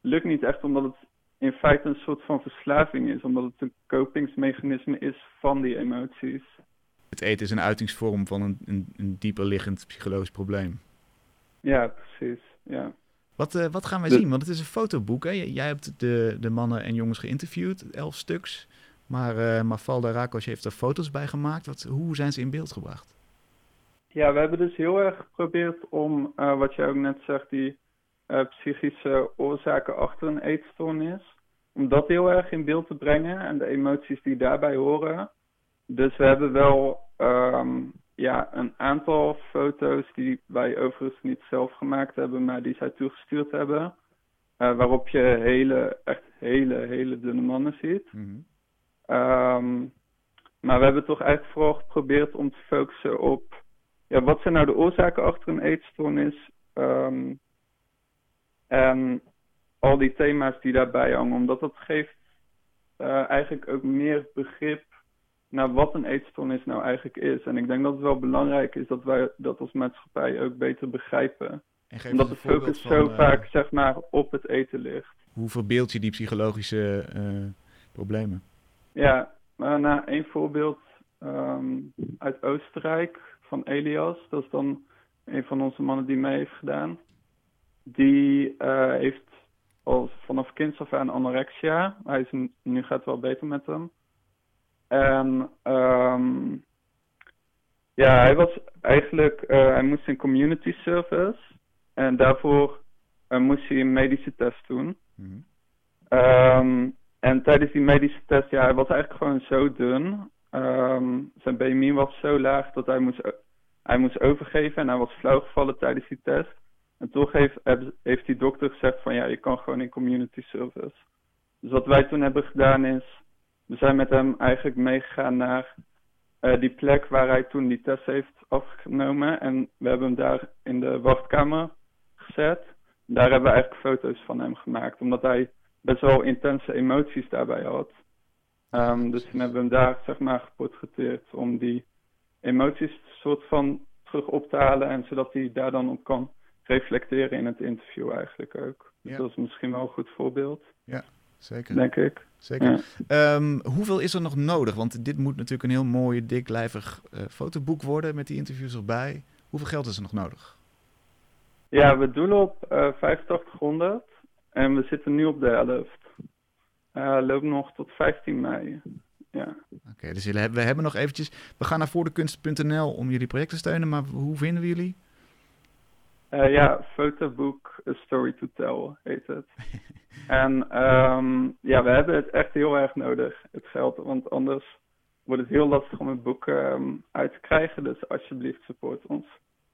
lukt niet echt omdat het in feite een soort van verslaving is, omdat het een kopingsmechanisme is van die emoties.
Het eten is een uitingsvorm van een, een, een dieper liggend psychologisch probleem.
Ja, precies. Ja.
Wat, uh, wat gaan wij zien? Want het is een fotoboek. Hè? Jij hebt de, de mannen en jongens geïnterviewd, elf stuks. Maar uh, Mafalda Rakos heeft er foto's bij gemaakt. Wat, hoe zijn ze in beeld gebracht?
Ja, we hebben dus heel erg geprobeerd om, uh, wat jij ook net zegt, die psychische oorzaken achter een eetstoornis, om dat heel erg in beeld te brengen en de emoties die daarbij horen. Dus we hebben wel um, ja, een aantal foto's die wij overigens niet zelf gemaakt hebben, maar die zij toegestuurd hebben. Uh, waarop je hele, echt hele, hele dunne mannen ziet. Mm -hmm. um, maar we hebben toch eigenlijk vooral geprobeerd om te focussen op ja, wat zijn nou de oorzaken achter een eetstoornis? Um, en al die thema's die daarbij hangen, omdat dat geeft uh, eigenlijk ook meer begrip naar wat een eetstoornis nou eigenlijk is. En ik denk dat het wel belangrijk is dat wij dat als maatschappij ook beter begrijpen. En omdat de focus van, zo uh, vaak zeg maar op het eten ligt.
Hoe verbeeld je die psychologische uh, problemen?
Ja, maar nou, een voorbeeld um, uit Oostenrijk van Elias. Dat is dan een van onze mannen die mee heeft gedaan. Die uh, heeft al vanaf kinds af aan anorexia. Hij is, nu gaat het wel beter met hem. En um, ja, hij was eigenlijk, uh, hij moest een community service. En daarvoor uh, moest hij een medische test doen. Mm -hmm. um, en tijdens die medische test, ja, hij was eigenlijk gewoon zo dun. Um, zijn BMI was zo laag dat hij moest, hij moest overgeven en hij was flauwgevallen tijdens die test. En toch heeft, heeft die dokter gezegd van ja, je kan gewoon in community service. Dus wat wij toen hebben gedaan is, we zijn met hem eigenlijk meegegaan naar uh, die plek waar hij toen die test heeft afgenomen. En we hebben hem daar in de wachtkamer gezet. Daar hebben we eigenlijk foto's van hem gemaakt, omdat hij best wel intense emoties daarbij had. Um, dus toen hebben we hem daar zeg maar geportretteerd om die emoties soort van terug op te halen en zodat hij daar dan op kan reflecteren in het interview eigenlijk ook. Dus ja. dat is misschien wel een goed voorbeeld.
Ja, zeker.
Denk ik.
Zeker. Ja. Um, hoeveel is er nog nodig? Want dit moet natuurlijk een heel mooi, diklijvig uh, fotoboek worden met die interviews erbij. Hoeveel geld is er nog nodig?
Ja, we doen op uh, 8500 en we zitten nu op de helft. Uh, loopt nog tot 15 mei. Ja.
Oké, okay, dus we hebben nog eventjes... We gaan naar voordekunst.nl om jullie project te steunen, maar hoe vinden we jullie?
Uh, ja, fotoboek A Story to Tell heet het. en um, ja, we hebben het echt heel erg nodig, het geld. Want anders wordt het heel lastig om het boek um, uit te krijgen. Dus alsjeblieft, support ons.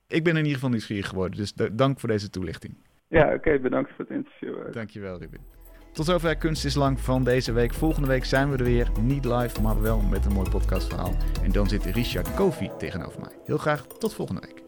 Ik ben in ieder geval nieuwsgierig geworden, dus dank voor deze toelichting.
Ja, oké, okay, bedankt voor het interview.
Dankjewel, Ruben. Tot zover Kunst is Lang van deze week. Volgende week zijn we er weer. Niet live, maar wel met een mooi podcastverhaal. En dan zit Richard Kofi tegenover mij. Heel graag tot volgende week.